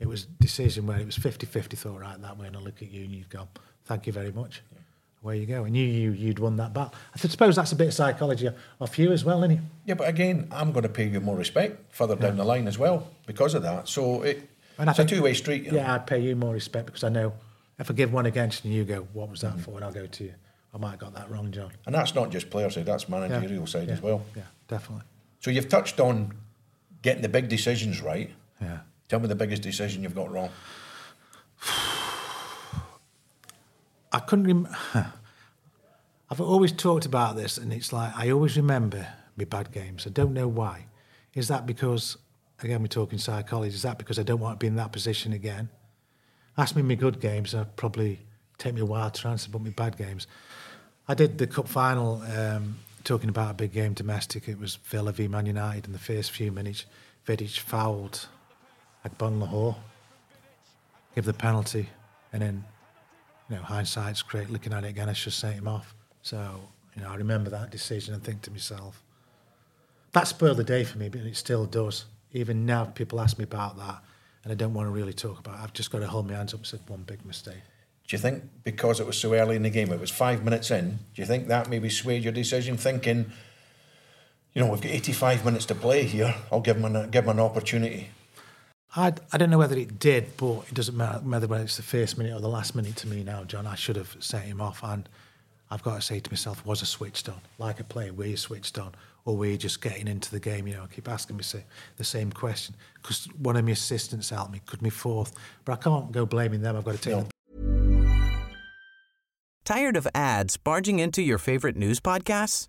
It was a decision where it was 50-50 thought right that way, and I look at you and you'd go, "Thank you very much." Away you go, and you, you you'd won that battle. I suppose that's a bit of psychology off you as well, isn't it?
Yeah, but again, I'm going to pay you more respect further down the line as well because of that. So it,
And I
it's a two-way street. You know?
Yeah, I'd pay you more respect because I know if I give one against you, you go, "What was that mm-hmm. for?" and I'll go to you. I might have got that wrong, John.
And that's not just player side, that's managerial side
yeah,
as well.
Yeah, definitely.
So you've touched on getting the big decisions right.
Yeah.
Tell me the biggest decision you've got wrong.
I couldn't. Rem- *sighs* I've always talked about this, and it's like I always remember my bad games. I don't know why. Is that because, again, we're talking psychology? Is that because I don't want to be in that position again? Ask me my good games, I'd probably take me a while to answer, but my bad games. I did the cup final, um, talking about a big game domestic. It was Villa v Man United. In the first few minutes, Vidic fouled Agbonlahor, give the penalty, and then you know, hindsight's great. Looking at it again, I should sent him off. So, you know, I remember that decision and think to myself, that spoiled the day for me, but it still does. Even now, people ask me about that. and I don't want to really talk about. it. I've just got to hold my hands up and said one big mistake.
Do you think because it was so early in the game, it was five minutes in, do you think that maybe swayed your decision, thinking, you know, we've got 85 minutes to play here, I'll give him an, give him an opportunity?
I, I don't know whether it did, but it doesn't matter whether whether it's the first minute or the last minute to me now, John. I should have set him off, and I've got to say to myself, was I switched on? Like a player, were you switched on? Or were you just getting into the game? You know, I keep asking myself the same question. Because one of my assistants helped me, could me fourth. But I can't go blaming them. I've got to take
No.
the
Tired of ads barging into your favorite news podcasts?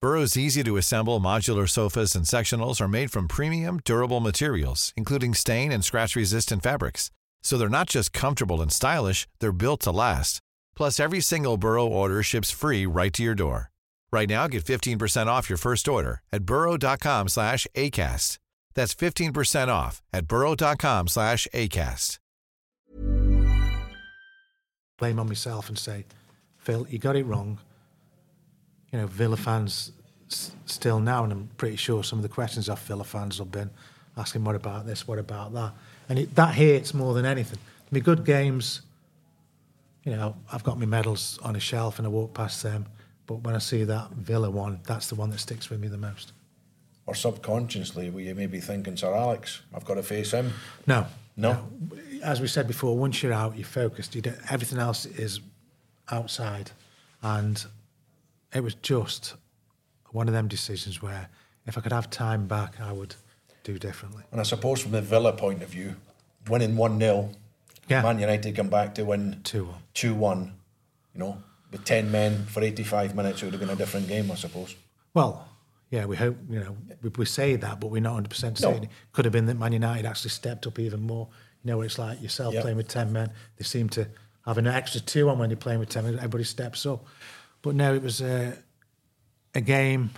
Burrow's easy to assemble modular sofas and sectionals are made from premium, durable materials, including stain and scratch resistant fabrics. So they're not just comfortable and stylish, they're built to last. Plus, every single Burrow order ships free right to your door. Right now, get 15% off your first order at burrow.com slash ACAST. That's 15% off at burrow.com slash ACAST.
blame on myself and say, Phil, you got it wrong. You know, Villa fans s- still now, and I'm pretty sure some of the questions off Villa fans have been asking, what about this, what about that? And it, that hurts more than anything. My good games, you know, I've got my medals on a shelf and I walk past them. But when I see that Villa one, that's the one that sticks with me the most.
Or subconsciously, were you maybe thinking, Sir Alex, I've got to face him?
No.
No?
As we said before, once you're out, you're focused. You everything else is outside. And it was just one of them decisions where if I could have time back, I would do differently.
And I suppose from the Villa point of view, winning 1 0,
Yeah.
Man United come back to win
2-1.
2 1. You know, with 10 men for 85 minutes, it would have been a different game, I suppose.
Well, yeah, we hope, you know, we, we say that, but we're not 100% saying
No.
it. Could have been that Man United actually stepped up even more. You know, it's like yourself
Yep.
playing with 10 men. They seem to have an extra two on when you're playing with 10 men. Everybody steps up. But no, it was a, a game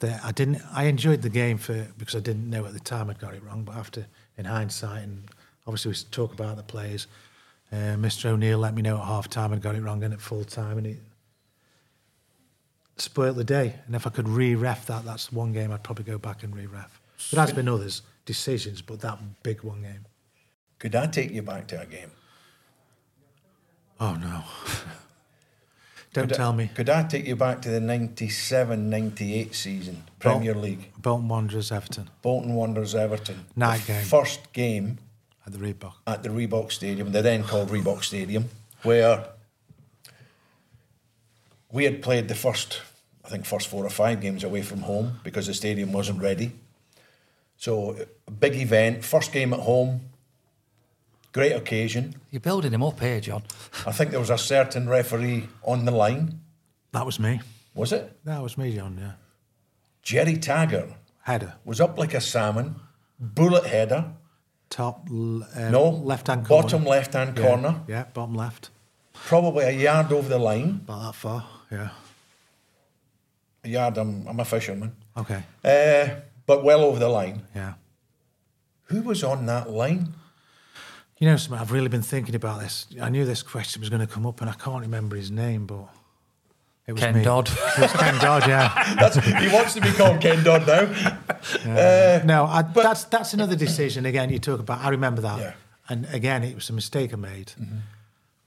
that I didn't, I enjoyed the game for because I didn't know at the time I'd got it wrong. But after, in hindsight, and obviously we talk about the players, uh, Mr. O'Neill let me know at half time I'd got it wrong and at full time. And it, spoilt the day. And if I could re-ref that, that's one game I'd probably go back and re-ref. There has been others decisions, but that big one game.
Could I take you back to a game?
Oh no! *laughs* Don't
Could I-
me.
Could I take you back to the 97 98 season, Premier League?
Bolton Wanderers, Everton
Bolton Wanderers Everton.
Night
the
game.
First game
at the Reebok.
at the Reebok Stadium, the then called Reebok Stadium, where we had played the first, I think, first four or five games away from home because the stadium wasn't ready. So, big event, first game at home, great occasion.
You're building him up here, John.
I think there was a certain referee on the line,
That was me.
was it?
That was me, John. Yeah.
Gerry Taggart
Header,
was up like a salmon, bullet header,
top l- uh,
no,
left hand corner.
bottom left hand
Yeah,
corner,
Yeah, bottom left.
probably a yard over the line.
About that far. Yeah.
A yard, I'm, I'm a fisherman.
Okay.
Uh, but well over the line.
Yeah.
Who was on that line?
You know, something, I've really been thinking about this. I knew this question was going to come up, and I can't remember his name, but it was
Ken
me.
Dodd.
It was Ken Dodd. Yeah. *laughs*
That's, he wants to be called Ken Dodd now. Uh,
No, I, that's that's another decision. Again, you talk about. I remember that,
Yeah.
and again, it was a mistake I made.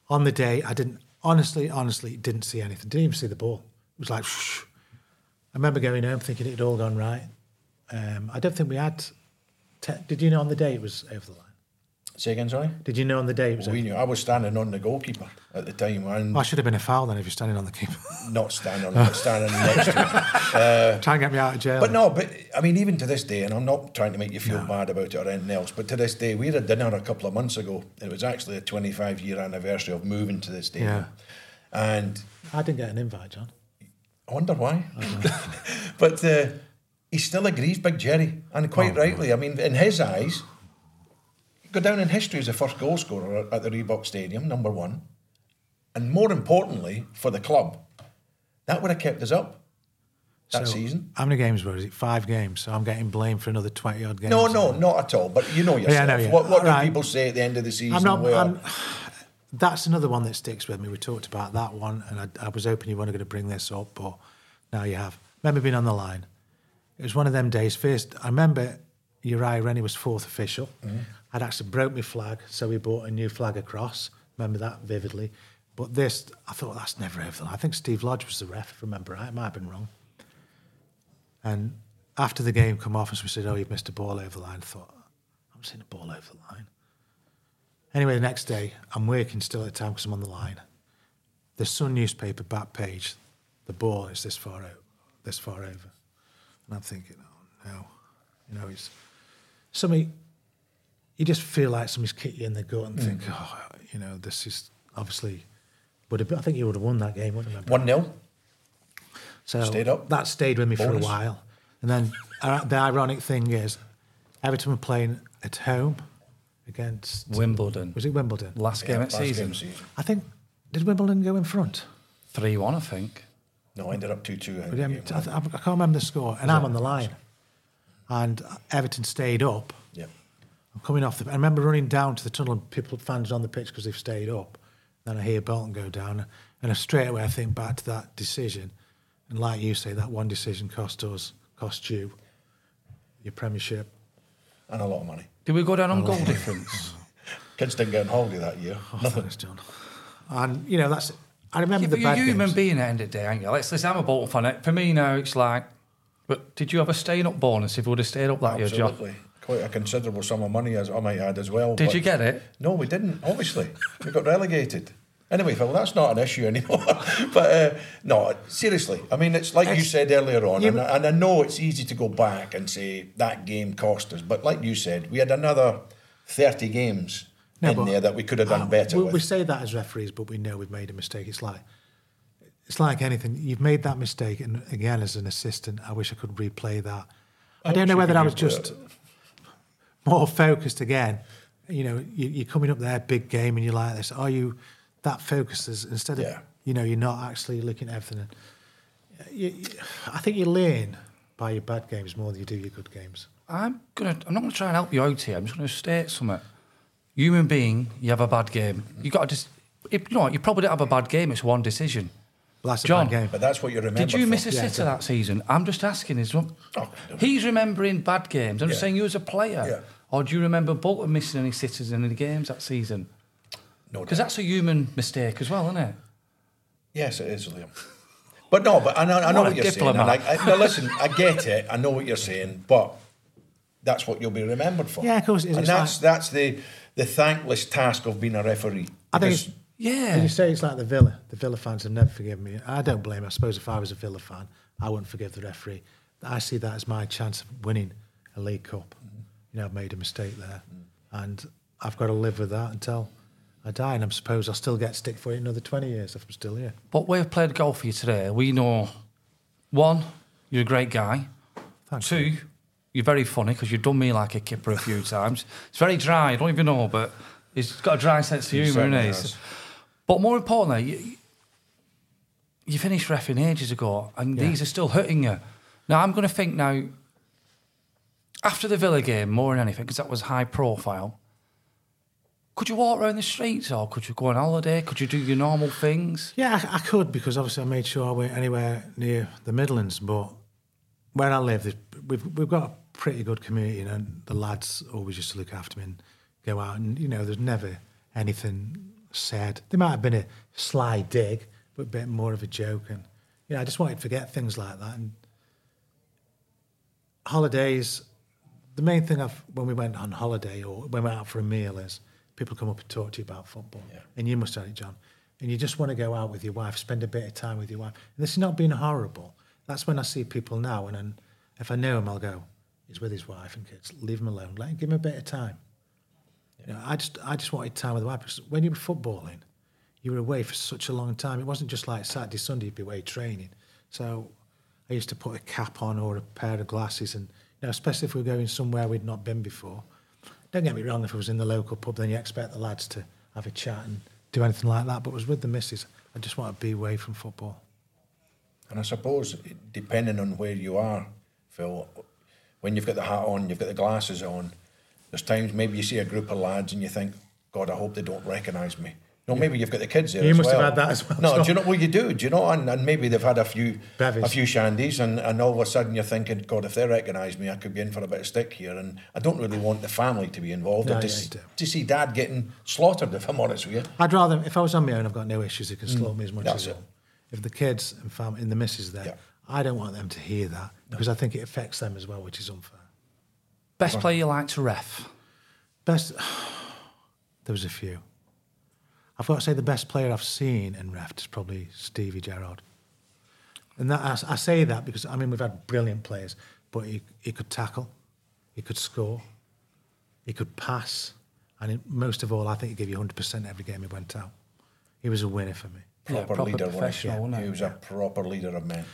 On the day, I didn't honestly, honestly, didn't see anything. Didn't even see the ball. It was like, shh. I remember going home thinking it had all gone right. Um, I don't think we had. Te- did you know on the day it was over the line?
Say again, sorry?
Did you know on the day it was?
We knew. I was standing on the goalkeeper at the time and
Oh, I should have been a foul then if you're standing on the keeper. *laughs*
not standing on but standing next to him. *laughs*
Try and get me out of jail.
But no, but I mean, even to this day, and I'm not trying to make you feel bad about it or anything else, but to this day, we had a dinner a couple of months ago. It was actually a 25 year anniversary of moving to this stadium. And
I didn't get an invite, John.
I wonder why. *laughs* but uh, he still agrees, Big Gerry, and quite rightly. I mean, in his eyes, go down in history as the first goal scorer at the Reebok Stadium, number one. And more importantly, for the club, that would have kept us up that
So,
season.
How many games were it? Five games. So I'm getting blamed for another 20 odd games.
No, no, not at all. But you know yourself.
Know, yeah.
What, what do
Right.
people say at the end of the season?
I'm not. I'm, that's another one that sticks with me. We talked about that one, and I, I was hoping you weren't going to bring this up, but now you have. Remember being on the line? It was one of them days. First, I remember Uriah Rennie was fourth official. Mm-hmm. I'd actually broke my flag, so we bought a new flag across. Remember that vividly. But this, I thought that's never over the. I think Steve Lodge was the ref, if I remember right. I might have been wrong. And after the game come off, and we said, "Oh, you've missed a ball over the line." I thought, I'm seeing a ball over the line. Anyway, the next day, I'm working still at the time because I'm on the line. The Sun newspaper back page, the ball is this far out, this far over. And I'm thinking, oh no, you know, it's something, you just feel like somebody's kicked you in the gut and think, oh, you know, this is obviously, would have been, I think you would have won that game, wouldn't you?
1 0.
So
Stayed up.
That stayed with me for a while. And then uh, the ironic thing is, Everton were playing at home against
Wimbledon.
Was it Wimbledon?
Last game at
last game
season.
of season.
I think did Wimbledon go in front?
3 1, I think.
No, I ended up 2 2.
But, um, I, I can't remember the score, and I'm on the line, and Everton stayed up.
Yeah.
I'm coming off the. I remember running down to the tunnel, and people fans on the pitch because they've stayed up. Then I hear Bolton go down, and I straight away I think back to that decision, and like you say, that one decision cost us, cost you, your Premiership.
And a lot of money.
Did we go down on goal difference? *laughs*
Kids didn't get on holiday that year.
Oh,
Nothing.
thanks, John. And you know that's. I remember
Yeah,
the
but you're
bad
a human being at the end of the day, aren't you? Let's, listen, I'm a Bolton fan. Eh? For me now, it's like, but did you have a staying up bonus if you would have stayed up that year, John?
Absolutely. Quite a considerable sum of money, as I might add as well.
Did
but-
you get it?
No, we didn't, obviously. we got relegated. Anyway, Phil, that's not an issue anymore. *laughs* but uh, no, seriously. I mean, it's like you said earlier on,
Yeah,
and, I, and I know it's easy to go back and say that game cost us, but like you said, we had another 30 games
No,
in
but-
there that we could have done
Uh,
better
we,
with.
we say that as referees, but we know we've made a mistake. It's like it's like anything. You've made that mistake, and again, as an assistant, I wish I could replay that. I, don't know whether
could
I was
replay
just more focused again. You know, you, you're coming up there, big game, and you're like this. Are you that focused as instead of
Yeah.
you know you're not actually looking at everything? And you, you, I think you learn by your bad games more than you do your good games.
I'm gonna. I'm not gonna try and help you out here. I'm just gonna state something. Human being, you have a bad game. You got to just. If, you know what? You probably didn't have a bad game. It's one decision.
But that's
John,
a bad game.
but that's what you remember.
Did you
for.
miss a
Yeah,
sitter that season? I'm just asking. Is
Oh,
he's remembering bad games? I'm just saying you as a player,
Yeah.
Or do you remember Bolton missing any sitters in any games that season?
No
Because that's a human mistake as well, isn't it?
Yes, it is, Liam. But no, but I know, I know
What
what, you're
diplomat.
saying. And I, I, no, listen, I get it. I know what you're saying, but that's what you'll be remembered for.
Yeah, of course it is.
And
It's
that's
like-
that's the the thankless task of being a referee.
I think it's,
Yeah.
And you say it's like the Villa. The Villa fans have never forgiven me. I don't blame. 'em. I suppose if I was a Villa fan, I wouldn't forgive the referee. I see that as my chance of winning a League Cup. You know, I've made a mistake there, mm. and I've got to live with that until I die. And I suppose I'll still get stick for it another twenty years if I'm still here.
But we've played golf for you today. We know, one, you're a great guy.
Thanks.
Two, you're very funny because you've done me like a kipper a few *laughs* times. It's very dry. I don't even know, but he's got a dry sense of humour, isn't he?
has.
But more importantly, you, you finished refing ages ago, and
Yeah.
these are still hurting you. Now I'm going to think now. After the Villa game, more than anything, because that was high profile. Could you walk around the streets, or could you go on holiday? Could you do your normal things?
Yeah, I, I could because obviously I made sure I went anywhere near the Midlands. But where I live, we've we've got a pretty good community, and the lads always used to look after me and go out. And you know, there's never anything said. There might have been a sly dig, but a bit more of a joke. And you know, I just wanted to forget things like that. And holidays, the main thing I've when we went on holiday or when we went out for a meal is people come up and talk to you about football. And you must have it, John. And you just want to go out with your wife, spend a bit of time with your wife. And this is not being horrible. That's when I see people now, and then if I know him, I'll go. He's with his wife and kids. Leave him alone. Let him give him a bit of time. You know, I just I just wanted time with the wife because when you were footballing, you were away for such a long time. It wasn't just like Saturday, Sunday, you'd be away training. So I used to put a cap on or a pair of glasses, and know, especially if we're going somewhere we'd not been before. Don't get me wrong, if it was in the local pub, then you expect the lads to have a chat and do anything like that. But it was with the missus. I just want to be away from football.
And I suppose, depending on where you are, Phil, when you've got the hat on, you've got the glasses on, there's times maybe you see a group of lads and you think, God, I hope they don't recognise me. No, maybe you've got the kids there.
You
as
must have
well.
had that as well,
No,
so-
do you know what you do? Do you know? And, and maybe they've had a few,
Bevies.
a few shandies, and, and all of a sudden you're thinking, God, if they recognise me, I could be in for a bit of stick here. And I don't really want the family to be involved.
No,
or to,
yeah,
s-
you do.
to see Dad getting slaughtered, if I'm honest with you.
I'd rather, if I was on my own, I've got no issues. They can slaughter me as much
Mm.
As
it.
them. If the kids and family and the missus there,
Yeah.
I don't want them to hear that because I think it affects them as well, which is unfair.
Best player you like to ref?
Best, *sighs* there was a few. I've got to say the best player I've seen in ref is probably Stevie Gerrard. And that, I, I say that because, I mean, we've had brilliant players, but he, he could tackle, he could score, he could pass, and it, most of all, I think he gave you 100% every game he went out. He was a winner for me.
Yeah,
Proper,
proper
leader,
professional,
he?
wasn't
He
he?
was a proper leader of men.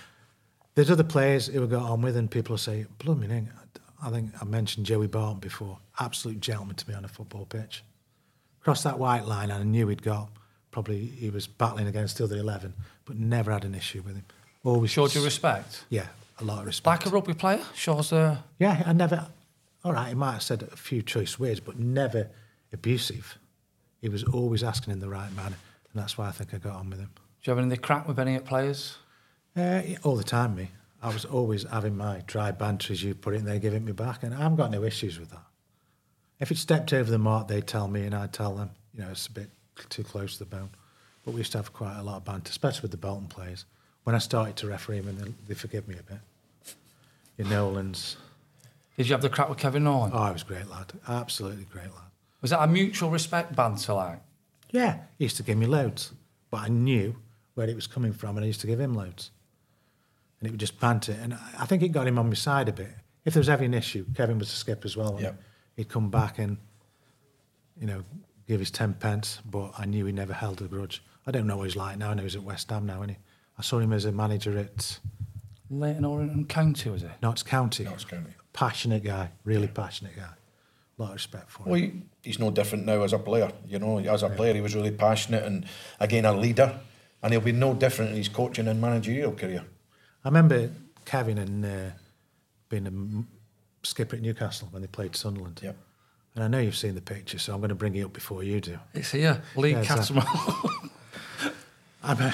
There's other players who I got on with, and people will say, "Blooming, I think I mentioned Joey Barton before. Absolute gentleman to me on a football pitch. Crossed that white line, and I knew he'd got. Probably he was battling against still the other eleven, but never had an issue with him. Always
Showed you respect?
Yeah, a lot of respect.
Like a rugby player? Shows uh,
yeah, I never. All right, he might have said a few choice words, but never abusive. He was always asking in the right manner, and that's why I think I got on with him.
Do you have any crack with any of the players?
Uh, all the time, me. I was always having my dry banter, as you put it, and they give it me back, and I haven't got no issues with that. If it stepped over the mark, they'd tell me, and I'd tell them, you know, it's a bit too close to the bone. But we used to have quite a lot of banter, especially with the Bolton players. When I started to referee them, they, they forgive me a bit. Your Nolans.
Did you have the crack with Kevin Nolan?
Oh, I was a great lad. Absolutely great lad.
Was that a mutual respect banter like?
Yeah, he used to give me loads, but I knew where it was coming from, and I used to give him loads. And it would just banter, and I- think it got him on my side a bit. If there was ever an issue, Kevin was the skipper as well. he? He'd come back and, you know, give his ten pence, but I knew he never held a grudge. I don't know what he's like now. I know he's at West Ham now, isn't he? I saw him as a manager at
Leighton Orient County, was it?
Notts County.
Notts County.
Passionate guy, really passionate guy. A lot of respect for him.
Well, he, he's no different now as a player. You know, as a player, he was really passionate and again a leader, and he'll be no different in his coaching and managerial career.
I remember Kevin and uh, being a m- skipper at Newcastle when they played Sunderland.
Yep.
And I know you've seen the picture, so I'm going to bring it up before you do.
It's here. Lee
Yeah, *laughs* a-.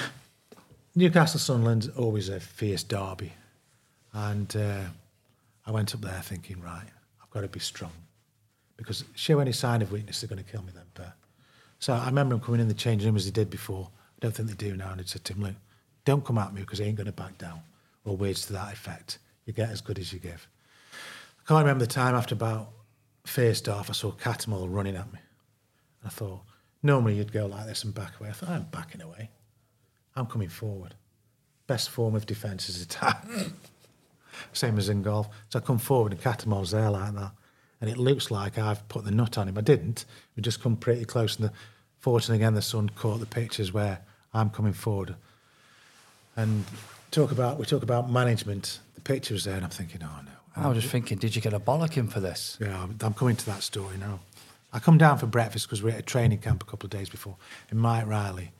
Newcastle Sunderland's always a fierce derby, and uh, I went up there thinking, right, I've got to be strong because show any sign of weakness, they're going to kill me then. But so I remember them coming in the change room as he did before. I don't think they do now. And he said to him, look, don't come at me because I ain't going to back down, or words to that effect. You get as good as you give. I can't remember the time after about first half, I saw Cattermole running at me. I thought, normally you'd go like this and back away. I thought, I'm backing away. I'm coming forward. Best form of defence is attack. *laughs* Same as in golf. So I come forward and Cattermole's there like that. And it looks like I've put the nut on him. I didn't. We just come pretty close. And the, fortunately, again, the sun caught the pictures where I'm coming forward. And talk about we talk about management. The picture was there, and I'm thinking, oh no.
I was just thinking, did you get a bollocking for this?
Yeah, I'm- coming to that story now. I come down for breakfast because we're at a training camp a couple of days before. And Mike Riley,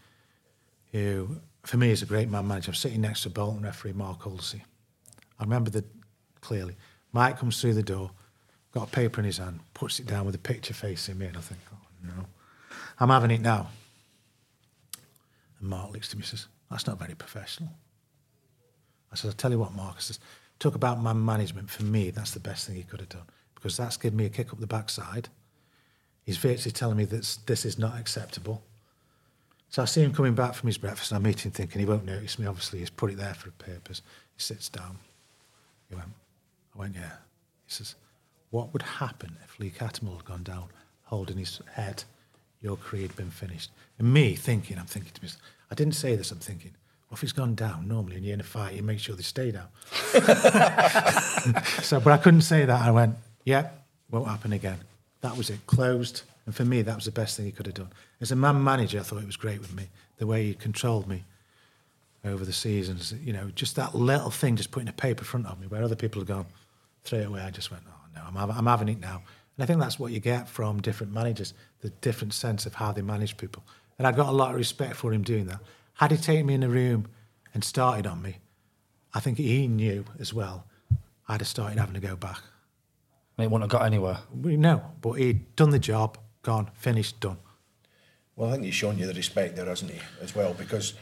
who for me is a great man manager, I'm sitting next to Bolton referee Mark Halsey. I remember that clearly. Mike comes through the door, got a paper in his hand, puts it down with a picture facing me, and I think, oh no, I'm having it now. And Mark looks to me and says, that's not very professional. I said, I'll tell you what, Mark, I says, talk about man management. For me, that's the best thing he could have done because that's given me a kick up the backside. He's virtually telling me that this is not acceptable. So I see him coming back from his breakfast and I meet him thinking he won't notice me. Obviously, he's put it there for a purpose. He sits down. He went, I went, yeah. He says, what would happen if Lee Cattermole had gone down holding his head? Your career had been finished. And me thinking, I'm thinking to myself, I didn't say this, I'm thinking, well, if he's gone down, normally when you're in a fight, you make sure they stay down. *laughs* so, but I couldn't say that. I went, yeah, won't happen again. That was it, closed. And for me, that was the best thing he could have done. As a man manager, I thought it was great with me, the way he controlled me over the seasons. You know, just that little thing, just putting a paper in front of me, where other people have gone, throw it away. I just went, oh no, I'm, I'm having it now. And I think that's what you get from different managers, the different sense of how they manage people. And I got a lot of respect for him doing that. Had he taken me in a room and started on me, I think he knew as well. I'd have started having to go back.
And it wouldn't have got anywhere.
We know, but he'd done the job, gone, finished, done.
Well, I think he's shown you the respect there, hasn't he, as well? Because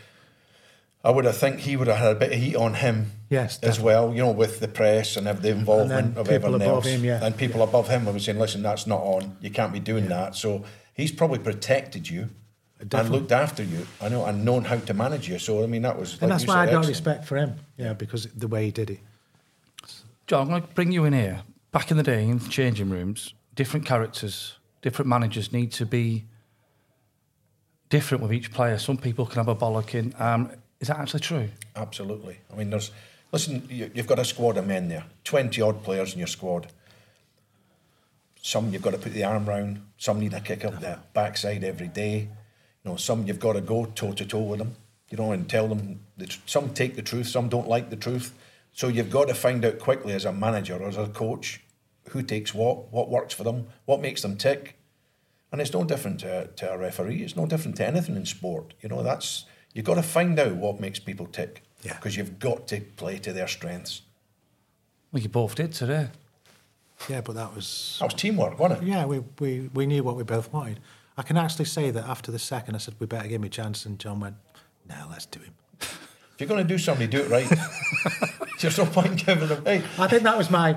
I would have think he would have had a bit of heat on him
Yes,
as
definitely.
well, you know, with the press and the involvement of everyone
above
else.
him, yeah.
And people above him were saying, listen, that's not on. You can't be doing that. So he's probably protected you and looked after you. I know, and known how to manage you. So, I mean, that was.
And
like
that's
you
why I
said,
got
excellent.
respect for him, yeah, because the way he did it.
John, I'm going to bring you in here. Back in the day, in changing rooms, different characters, different managers need to be different with each player. Some people can have a bollocking. Um, is that actually true?
Absolutely. I mean, there's. Listen, you, you've got a squad of men there, 20 odd players in your squad. Some you've got to put the arm round, some need a kick up the backside every day. You know, some you've got to go toe to toe with them, you know, and tell them. The, tr- some take the truth, some don't like the truth. So you've got to find out quickly as a manager or as a coach who takes what, what works for them, what makes them tick. And it's no different to, to a referee. It's no different to anything in sport. You know, that's you've got to find out what makes people tick.
Yeah.
Because you've got to play to their strengths.
Well, you both did today.
Yeah, but that was
That was teamwork, wasn't it?
Yeah, we, we, we knew what we both wanted. I can actually say that after the second, I said, we better give him a chance. And John went, no, let's do him.
If you're going to do something, do it right. *laughs* There's no point giving them. Hey,
I think that was my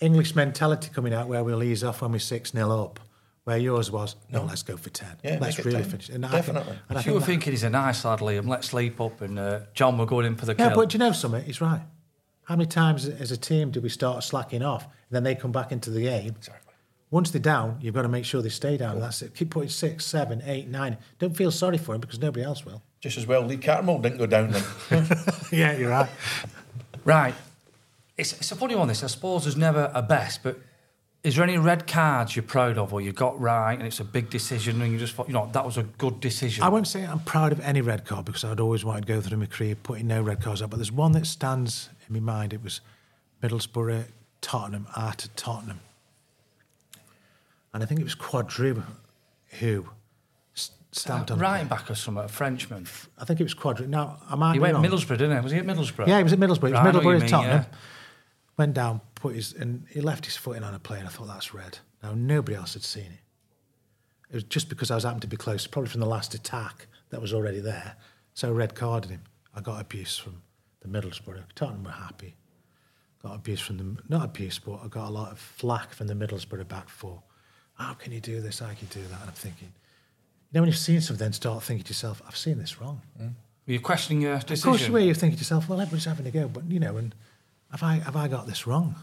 English mentality coming out where we'll ease off when we're 6 0 up. Where yours was, no, let's go for 10.
Yeah,
let's really
10.
finish. And I
Definitely.
think, and I
If you were
think that-
thinking he's a nice lad, Liam, let's sleep up, and uh, John, we're going in for the
Yeah,
kill.
but do you know something? He's right. How many times as a team do we start slacking off and then they come back into the game?
Exactly.
Once they're down, you've got to make sure they stay down. That's it. Keep putting six, seven, eight, nine. Don't feel sorry for him because nobody else will.
just as well, Lee Cattermole didn't go down then. *laughs* *laughs*
yeah, you're right.
Right. It's, it's a funny one, this. I suppose there's never a best, but is there any red cards you're proud of or you got right and it's a big decision and you just thought, you know, that was a good decision?
I won't say I'm proud of any red card because I'd always wanted to go through my career putting no red cards up. But there's one that stands in my mind. It was Middlesbrough, Tottenham, Art at Tottenham. And I think it was Queudrue who stamped uh, on
right back or something, a Frenchman.
I think it was Queudrue. Now, am I might
He went
wrong.
Middlesbrough, didn't he? Was he at Middlesbrough?
Yeah, he was at Middlesbrough. It was
Right, I know what
Middlesbrough
you
at
mean,
Tottenham.
yeah.
Went down, put his, and he left his foot in on a play, and I thought that's red. Now nobody else had seen it. It was just because I was happened to be close, probably from the last attack that was already there. So I red carded him. I got abuse from the Middlesbrough. Tottenham were happy. Got abuse from the not abuse, but I got a lot of flack from the Middlesbrough back four. How can you do this? How can you do that? And I'm thinking, you know, when you've seen something, then start thinking to yourself, I've seen this wrong. Mm.
Were you questioning your decision?
Of course, you were. You're thinking to yourself, well, everybody's having a go, but you know, and have I have I got this wrong?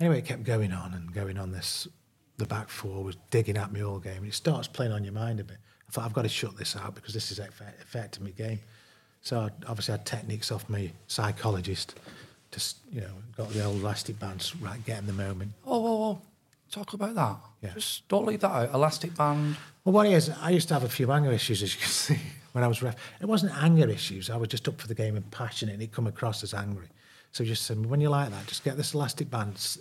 Anyway, it kept going on and going on. This the back four was digging at me all game, and it starts playing on your mind a bit. I thought I've got to shut this out because this is affe- affecting my game. So I obviously I had techniques off my psychologist. Just you know, got the old elastic bands right, getting the moment.
Oh, whoa, whoa. Talk about that.
Yeah.
Just don't leave that out. Elastic band.
Well, what it is, I used to have a few anger issues, as you can *laughs* see, when I was ref. It wasn't anger issues. I was just up for the game and passionate, and it come across as angry. So just said, when you're like that, just get this elastic band, s-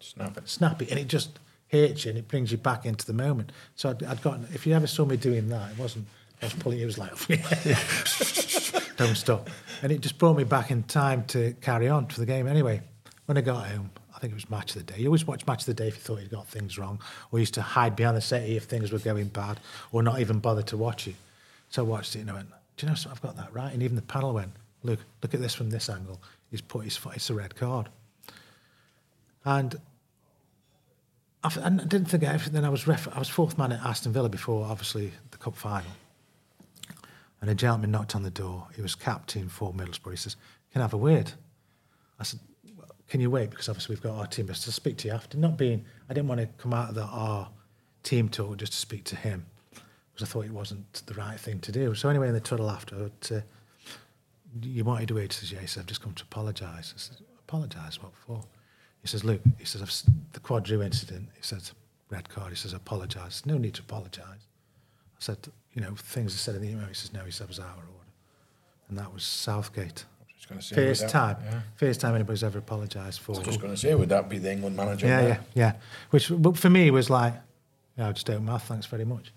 Snap it.
snap it, and it just hits you, and it brings you back into the moment. So I'd, I'd gotten. If you ever saw me doing that, it wasn't. I was pulling. It was like, *laughs* don't stop, and it just brought me back in time to carry on for the game. Anyway, when I got home, I think it was match of the day. You always watch match of the day if you thought you got things wrong, or used to hide behind the settee if things were going bad, or not even bother to watch it. So I watched it and I went, "Do you know something? I've got that right." And even the panel went, "Look, look at this from this angle. He's put his foot. It's a red card." And I didn't forget. Then I was ref, I was fourth man at Aston Villa before, obviously the cup final. And a gentleman knocked on the door. He was captain for Middlesbrough. He says, "Can I have a word?" I said, "Well, "Can you wait? Because obviously we've got our team. To speak to you after, not being, I didn't want to come out of the our team talk just to speak to him because I thought it wasn't the right thing to do. So anyway, in the tunnel after, uh, you wanted to wait. He says, "Yeah." He said, "I've just come to apologise. I said, "Apologise? What for?" He says, "Look," he says, "The Queudrue incident." He says, "Red card." He says, "Apologise." No need to apologise. I said, "You know, things are said in the email." He says, "No." He said, "It was our order," and that was Southgate.
Just gonna say,
First
that-
time,
Yeah.
first time anybody's ever apologised for.
I was just going to say, would that be the England manager?
Yeah,
now?
yeah, yeah. Which but for me was like, yeah, I just don't mouth, thanks very much.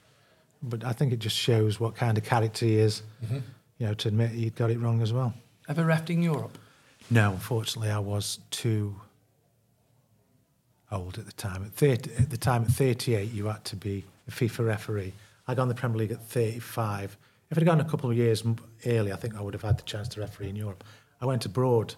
but I think it just shows what kind of character he is. Mm-hmm. You know, to admit he got it wrong as well.
Ever refed in Europe?
No, unfortunately, I was too old at the time. At, 30, at the time, at 38, you had to be a FIFA referee. I got in the Premier League at 35. If I'd gone a couple of years early, I think I would have had the chance to referee in Europe. I went abroad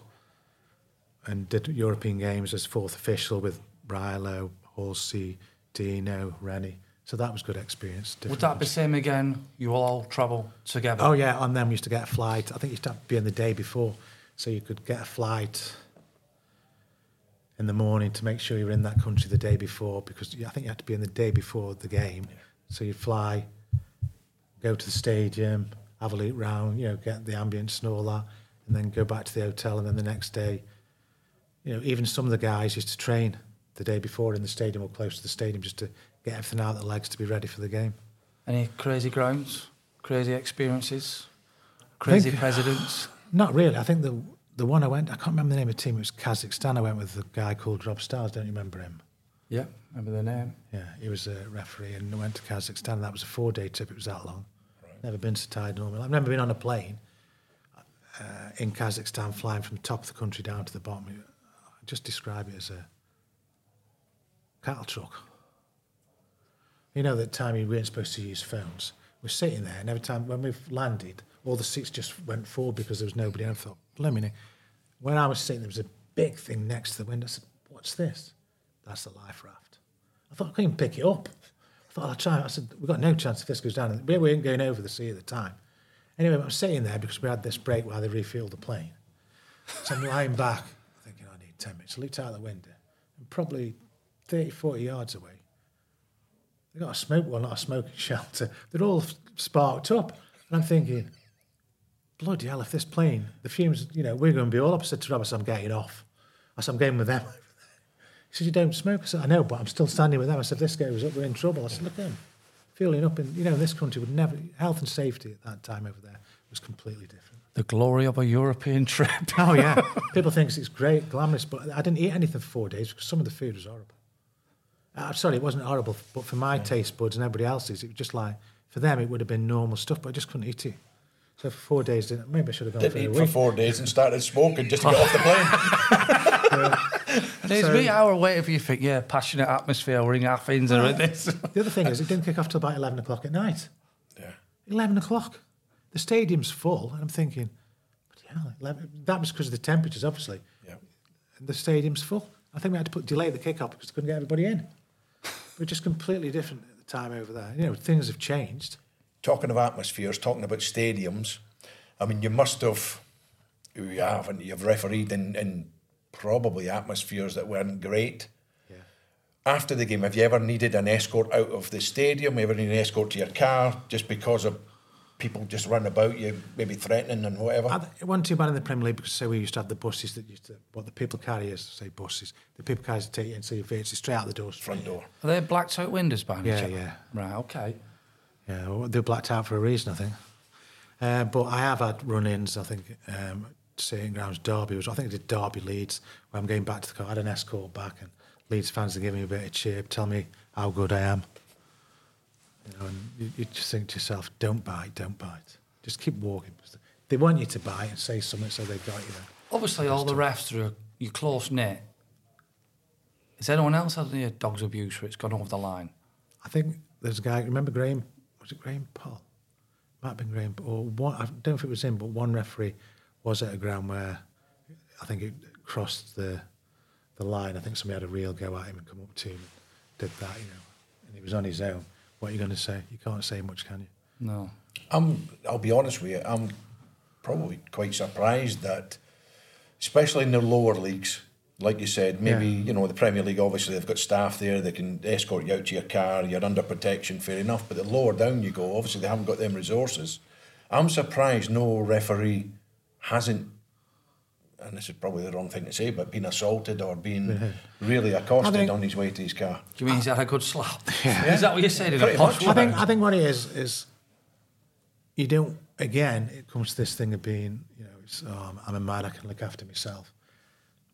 and did European games as fourth official with Brilo, Halsey, Dino, Rennie. So that was good experience.
Would that be same again? You all travel together?
Oh yeah, and then we used to get a flight. I think you used to to be in the day before, so you could get a flight in the morning to make sure you were in that country the day before because I think you had to be in the day before the game. So you fly, go to the stadium, have a look round, you know, get the ambience and all that, and then go back to the hotel. And then the next day, you know, even some of the guys used to train the day before in the stadium or close to the stadium just to get everything out of their legs to be ready for the game.
Any crazy grounds? Crazy experiences? Crazy
think-
presidents? *sighs*
Not really. I think the the one I went, I can't remember the name of the team. It was Kazakhstan. I went with a guy called Rob Styles. Don't you remember him?
Yeah, remember the name.
Yeah, he was a referee and I went to Kazakhstan. And That was a four day trip. It was that long. Never been so tired normally. I've never been on a plane uh, in Kazakhstan flying from the top of the country down to the bottom. I just describe it as a cattle truck. You know, that time we weren't supposed to use phones. We're sitting there, and every time when we've landed, all the seats just went forward because there was nobody. And I thought, blimey. When I was sitting, there was a big thing next to the window. I said, What's this? That's the life raft. I thought I couldn't even pick it up. I thought I'll try. I said, We've got no chance if this goes down. We weren't going over the sea at the time. Anyway, I was sitting there because we had this break while they refueled the plane. So I'm lying back, thinking I need 10 minutes. I looked out the window, and probably 30, 40 yards away, they got a smoke, well, not a smoking *laughs* shelter. They're all sparked up. And I'm thinking, bloody hell, if this plane, the fumes, you know, we're going to be all up. I said to Rob, I'm getting off. Said, I'm going with them. He said, You don't smoke? I said, I know, but I'm still standing with them. I said, This goes up, we're in trouble. I said, Look at him. Fueling up in, you know, this country would never, health and safety at that time over there was completely different.
The glory of a European trip. *laughs*
Oh, yeah. *laughs* People think it's great, glamorous, but I didn't eat anything for four days because some of the food was horrible. Uh, sorry, it wasn't horrible, but for my taste buds and everybody else's, it was just like, for them, it would have been normal stuff, but I just couldn't eat it. So for four days, maybe I should have gone
Didn't
for
eat
a
for four days and started smoking just to get off the plane. *laughs*
There's
So-
me hour waiting if you think, yeah, passionate atmosphere, we're in Athens or in this. *laughs*
The other thing is, it didn't kick off till about 11 o'clock at night.
Yeah.
11 o'clock. The stadium's full, and I'm thinking, but yeah, 11, that was because of the temperatures, obviously.
Yeah.
The stadium's full. I think we had to put delay the kick off because they couldn't get everybody in. We're just completely different at the time over there. You know, things have changed.
Talking of atmospheres, talking about stadiums, I mean, you must have, you haven't, you've refereed in, in probably atmospheres that weren't great.
Yeah.
After the game, have you ever needed an escort out of the stadium? Ever need an escort to your car just because of people just run about you, maybe threatening and whatever?
I th- It wasn't too bad in the Premier League because say we used to have the buses that used to, what the people carriers say buses, the people carriers would take you into see you virtually straight out the doors.
Front door.
Are they blacked out windows behind
Yeah,
each other?
yeah.
Right, okay.
Yeah, well, they're blacked out for a reason, I think. Uh, but I have had run-ins. I think um, certain grounds. Derby was. I think I did Derby Leeds. Where I'm going back to the car. I had an escort back, and Leeds fans are giving me a bit of cheer, tell me how good I am. You know, and you, you just think to yourself, don't bite, don't bite. Just keep walking. They want you to bite and say something, so they've got you there.
Obviously, all the refs are you close knit. Has anyone else had any dogs abuse where it's gone over the line?
I think there's a guy. Remember Graham? Was it Graham Poll? Might have been Graham. Or one. I don't know if it was him, but one referee was at a ground where I think it crossed the the line. I think somebody had a real go at him and come up to him, and did that, you know, and he was on his own. What are you going to say? You can't say much, can you?
No.
I'm, I'll be honest with you, I'm probably quite surprised that, especially in the lower leagues, like you said, maybe,
Yeah.
you know, the Premier League, obviously, they've got staff there, they can escort you out to your car, you're under protection, fair enough. But the lower down you go, obviously, they haven't got them resources. I'm surprised no referee hasn't, and this is probably the wrong thing to say, but being assaulted or been really accosted
think-
on his way to his car.
Do you mean he's had a good slap? *laughs* Is that what you're saying in a posh
much.
I think? I think what it is is you don't. Again, it comes to this thing of being, you know, it's, oh, I'm a man, I can look after myself.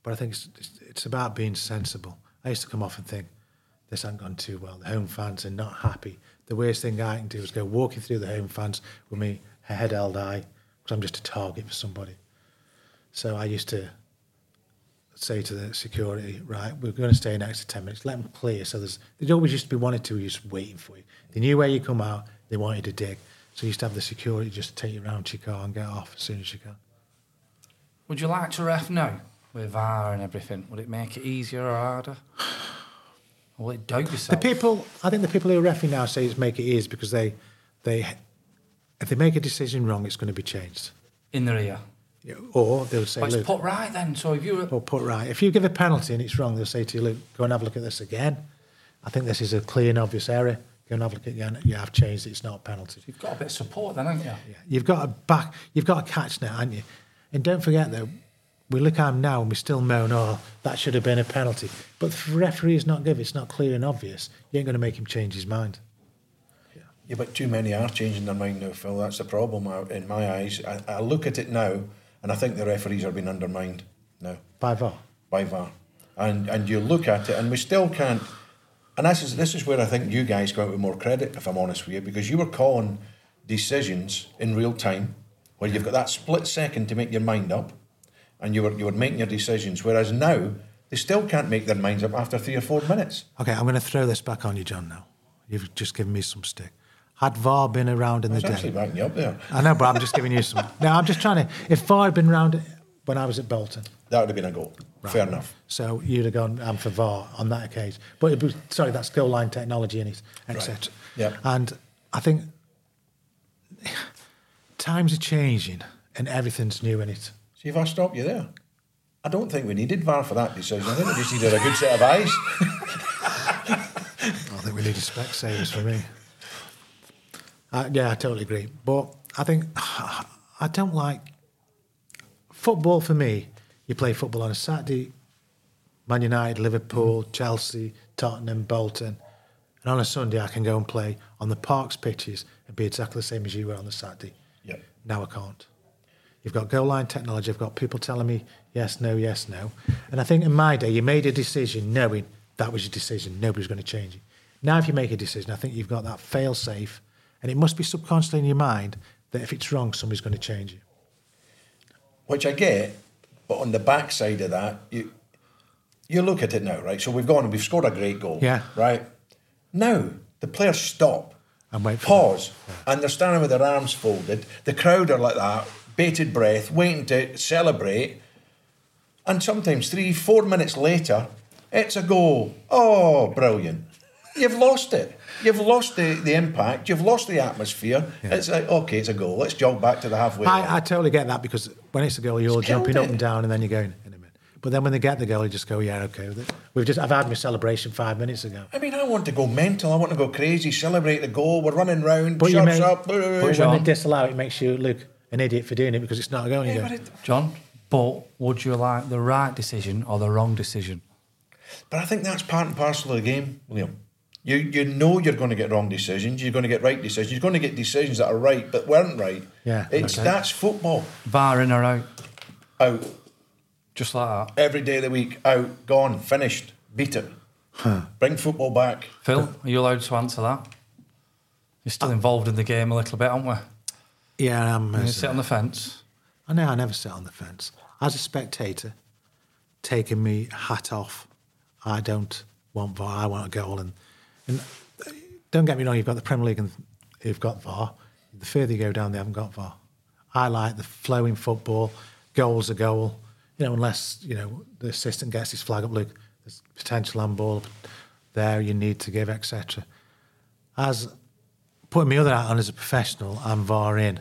But I think it's, it's, it's about being sensible. I used to come off and think, this hasn't gone too well. The home fans are not happy. the worst thing I can do is go walking through the home fans with me head held high because I'm just a target for somebody. So I used to say to the security, right, we're going to stay next to 10 minutes, let them clear. So there's, they always used to be one or two just waiting for you. They knew where you come out, they wanted to dig. So you used to have the security just take you around to your car and get off as soon as you can.
Would you like to ref now with VAR and everything? Would it make it easier or harder? Or will it dope
The people, I think the people who are referee now say it's make it easy because they, they, if they make a decision wrong, it's going to be changed.
in their ear.
Yeah, Or they'll say,
But it's put right then. So if you were
or put right. If you give a penalty and it's wrong, they'll say to you, look, go and have a look at this again. I think this is a clear and obvious error. Go and have a look at it again. You have changed it. It's not a penalty.
you've got a bit of support then, haven't you?
Yeah. You've got a back. You've got a catch now, haven't you? And don't forget though, we look at him now and we still moan, oh, that should have been a penalty. But the referee is not give, it's not clear and obvious. You ain't going to make him change his mind.
Yeah, but too many are changing their mind now, Phil. That's the problem uh, in my eyes. I, I look at it now, and I think the referees are being undermined now
By VAR.
by VAR. And and you look at it, and we still can't. And this is this is where I think you guys go out with more credit, if I'm honest with you, because you were calling decisions in real time, where you've got that split second to make your mind up, and you were you were making your decisions. Whereas now they still can't make their minds up after three or four minutes.
Okay, I'm going to throw this back on you, John. Now you've just given me some stick. Had VAR been around in the
actually
day,
you up there.
I know, but I'm just giving you some. No, I'm just trying to. If VAR had been around when I was at Bolton,
That would have been a goal. Fair enough.
So you'd have gone um, for VAR on that occasion. But it was, sorry, that's goal line technology in it, etc.
Yeah.
And I think *sighs* times are changing and everything's new in it.
See if I stop you there. I don't think we needed VAR for that decision. I think we just needed a good set of eyes. *laughs*
I think we need a Specsavers for me. Uh, yeah, I totally agree. But I think *sighs* I don't like football for me. You play football on a Saturday, Man United, Liverpool, Chelsea, Tottenham, Bolton. And on a Sunday, I can go and play on the Parks pitches and be exactly the same as you were on the Saturday.
Yeah.
Now I can't. You've got goal line technology. I've got people telling me yes, no, yes, no. And I think in my day, you made a decision knowing that was your decision. Nobody's going to change it. Now, if you make a decision, I think you've got that fail safe, and it must be subconsciously in your mind that if it's wrong, somebody's going to change it.
Which I get, but on the backside of that, you you look at it now, right? So we've gone and we've scored a great goal.
Yeah.
Right? Now, the players stop.
And wait
Pause. And they're standing with their arms folded. The crowd are like that, bated breath, waiting to celebrate. And sometimes three, four minutes later, it's a goal. Oh, brilliant. You've lost it. You've lost the, the impact. You've lost the atmosphere. It's like, okay, it's a goal. Let's jog back to the halfway line.
I, I totally get that because when it's a goal, you're all
It's
jumping up
it.
and down, and then you're going in a minute. But then when they get the goal, you just go, yeah, okay. with it. We've just I've had my celebration five minutes ago.
I mean, I want to go mental. I want to go crazy, celebrate the goal. We're running round.
But you
Shut up.
but when they disallow it, it makes you look an idiot for doing it because it's not a goal. And
Yeah,
go,
but, it,
John, but would you like the right decision or the wrong decision?
but I think that's part and parcel of the game, Liam. You you know you're going to get wrong decisions. You're going to get right decisions. You're going to get decisions that are right but weren't right.
Yeah,
it's
okay.
that's football.
VAR in or out?
Out
Just like that.
every day of the week. Out, gone, finished. Beat it. Bring football back.
Phil, are you allowed to answer that? You're still uh, involved in the game a little bit, aren't we?
yeah, I'm.
You
uh,
sit on the fence.
I know I never sit on the fence. As a spectator, taking me hat off, I don't want VAR. I want a goal. And, and uh, don't get me wrong, you've got the Premier League and you've got VAR. The further you go down, they haven't got VAR. I like the flowing football, goals a goal. You know, unless you know the assistant gets his flag up, look, there's potential on ball there you need to give, etc. As putting my other hat on as a professional, I'm VAR in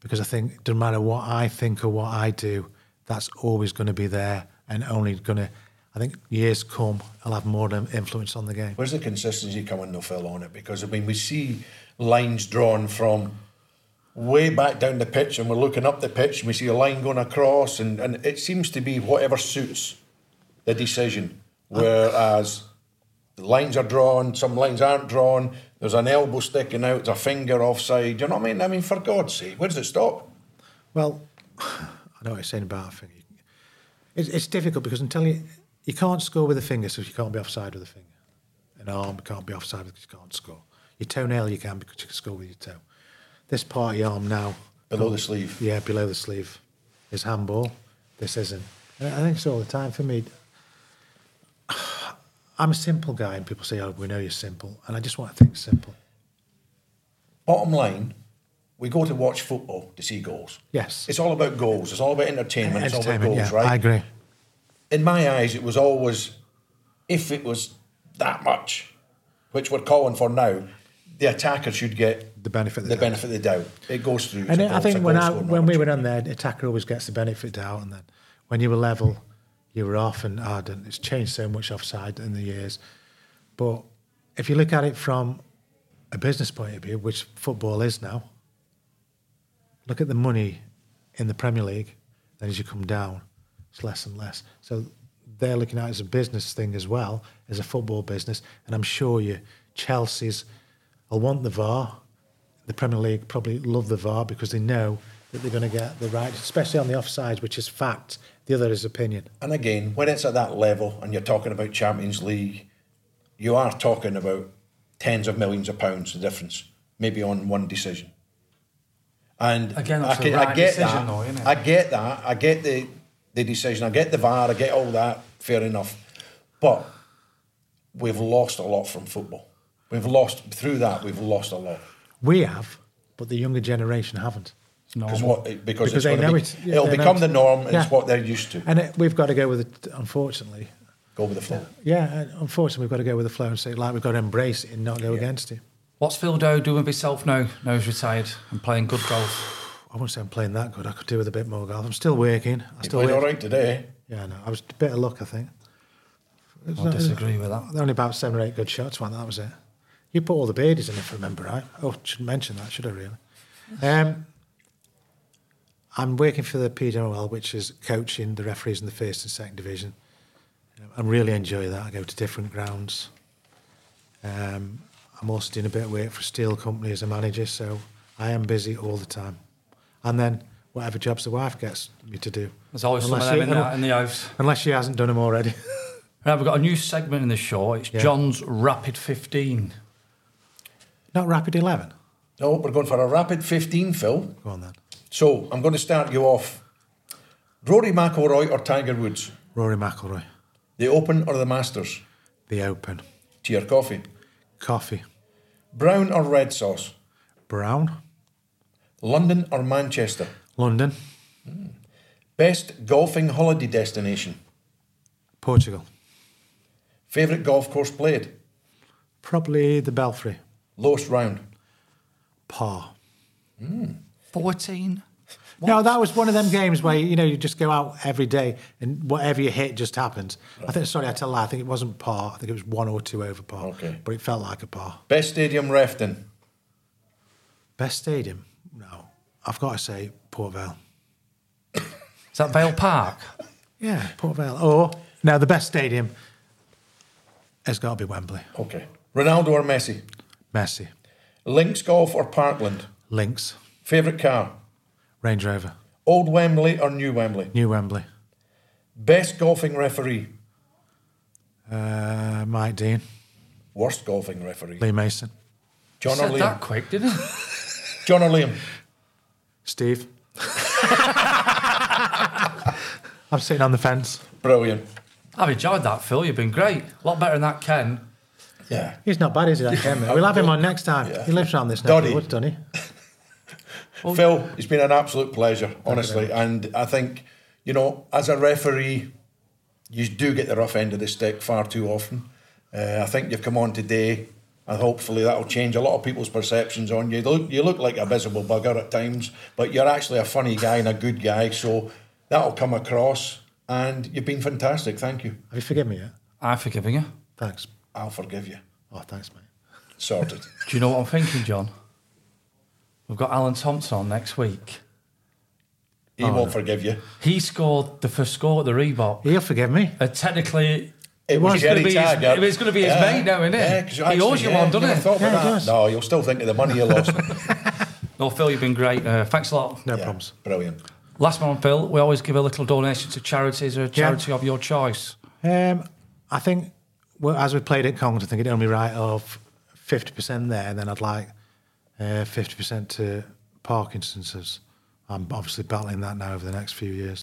because I think it doesn't matter what I think or what I do, that's always going to be there and only going to. I think years come, I'll have more influence on the game.
Where's the consistency coming, no Phil, on it? Because I mean, we see lines drawn from way back down the pitch, and we're looking up the pitch, and we see a line going across, and, and it seems to be whatever suits the decision. Uh, Whereas the lines are drawn, some lines aren't drawn. There's an elbow sticking out, there's a finger offside. You know what I mean? I mean, for God's sake, where does it stop?
Well, *sighs* I know what you're saying about a finger. It's, it's difficult because until you you can't score with a finger, so you can't be offside with a finger. An arm can't be offside because you can't score. Your toenail you can because you can score with your toe. This part of your arm now,
Below the sleeve.
yeah, below the sleeve, is handball. This isn't. And I think it's all the time for me. *sighs* I'm a simple guy, and people say, "Oh, we know you're simple," and I just want to think simple.
Bottom line, we go to watch football to see goals.
Yes.
It's all about goals. It's all about entertainment. It's all about
Entertainment,
goals,
yeah,
right?
I agree.
In my eyes, it was always, if it was that much, which we're calling for now, the attacker should get
The benefit of
the
the doubt.
benefit of the doubt. It goes through.
And
a
I
goal- it's
think when I, when we were
opportunity.
on there, the attacker always gets the benefit of doubt, and then when you were level, you were off and ah, ardent. It's changed so much offside in the years, but if you look at it from a business point of view, which football is now, look at the money in the Premier League. Then as you come down, it's less and less. So they're looking at it as a business thing as well as a football business, and I'm sure you Chelsea's will want the VAR. The Premier League probably love the VAR because they know that they're going to get the right, especially on the offsides, which is fact. The other is opinion.
And again, when it's at that level and you're talking about Champions League, you are talking about tens of millions of pounds, the difference, maybe on one decision. And
Again, that's
I,
the
can- I get
decision
that.
though, isn't it?
I get that. I get the, the decision. I get the VAR. I get all that. Fair enough. But we've lost a lot from football. We've lost, through that, we've lost a lot.
We have, but the younger generation haven't.
Because what? Because,
Because
it's
they know
be,
it. Yeah,
it'll become
it.
the norm. It's
Yeah.
what they're used to.
And it, we've got to go with it, unfortunately.
Go with the flow.
Yeah, and unfortunately, we've got to go with the flow and say, like, we've got to embrace it and not go against it.
What's Phil Dowd doing with himself now? Now he's retired and playing good golf.
I wouldn't say I'm playing that good. I could do with a bit more golf. I'm still working. I still
played all right today.
Yeah, no, I was a bit of luck, I think.
I
not-
disagree with that.
Only about seven or eight good shots, one. That was it. You put all the birdies in, if I remember right. Oh, shouldn't mention that, should I really? Um, I'm working for the PWL, which is coaching the referees in the first and second division. I'm really enjoy that. I go to different grounds. Um, I'm also doing a bit of work for a steel company as a manager, so I am busy all the time. And then whatever jobs the wife gets me to do.
There's always some of
Unless
them
you-
in the, in the house.
Unless she hasn't done them already. *laughs*
Right, we've got a new segment in the show. It's
Yeah.
John's Rapid 15.
Not Rapid 11.
No, we're going for a rapid 15, Phil.
Go on then.
So I'm going to start you off. Rory McIlroy or Tiger Woods?
Rory McIlroy.
The Open or the Masters?
The Open.
Tea or coffee?
Coffee.
Brown or red sauce?
Brown.
London or Manchester?
London.
Best golfing holiday destination?
Portugal.
Favourite golf course played?
Probably the Belfry.
Lowest round?
Par. Hmm.
14. *laughs*
No, that was one of them games where you know you just go out every day and whatever you hit just happens. I think sorry, I tell a lie. I think it wasn't par. I think it was one or two over par.
Okay.
But it felt like a par.
Best stadium ref in?
Best stadium? No, I've got to say Port Vale.
Is that Vale Park?
Yeah, Port Vale. Or no, the best stadium has got to be Wembley.
Okay. Ronaldo or Messi?
Messi.
Links Golf or Parkland?
Links.
Favourite car?
Range Rover.
Old Wembley or New Wembley?
New Wembley.
Best golfing referee?
Uh, Mike Dean.
Worst golfing referee?
Lee Mason.
John or
Said
Liam?
that quick, didn't it? *laughs*
John or Liam?
Steve. *laughs* I'm sitting on the fence.
Brilliant.
I've enjoyed that, Phil. You've been great. A lot better than that, Ken.
Yeah.
He's not bad, is he? That Ken? We'll have him on next time.
Yeah.
He lives around this neck of
Doddy.
the woods, doesn't he?
Phil, it's been an absolute pleasure, honestly. And I think, you know, as a referee, you do get the rough end of the stick far too often. Uh, I think you've come on today, and hopefully that'll change a lot of people's perceptions on you. You look, you look like a miserable bugger at times, but you're actually a funny guy and a good guy. So that'll come across. And you've been fantastic. Thank you.
Have you forgiven me yet?
I've forgiven you.
Thanks.
I'll forgive you.
Oh, thanks, mate.
Sorted. *laughs*
Do you know what I'm thinking, John? We've got Alan Thompson on next week.
He won't forgive you.
He scored the first score at the Reebok.
He'll forgive me.
Uh, technically,
It was
It's gonna be his-
Taggart.
it's gonna be his mate now, isn't it?
Yeah, 'cause
He
actually,
owes you
yeah,
one, doesn't
never
he?
Yeah, he does.
No, you'll still think of the money you lost. *laughs*
no, Phil, you've been great. Uh, thanks a lot.
No
Yeah,
problems.
Brilliant.
Last one, Phil. We always give a little donation to charities or a charity of your choice.
Um, I think, well, as we played at Congton, I think it only right of 50% there, and then I'd like uh, 50% to Parkinson's. As I'm obviously battling that now over the next few years.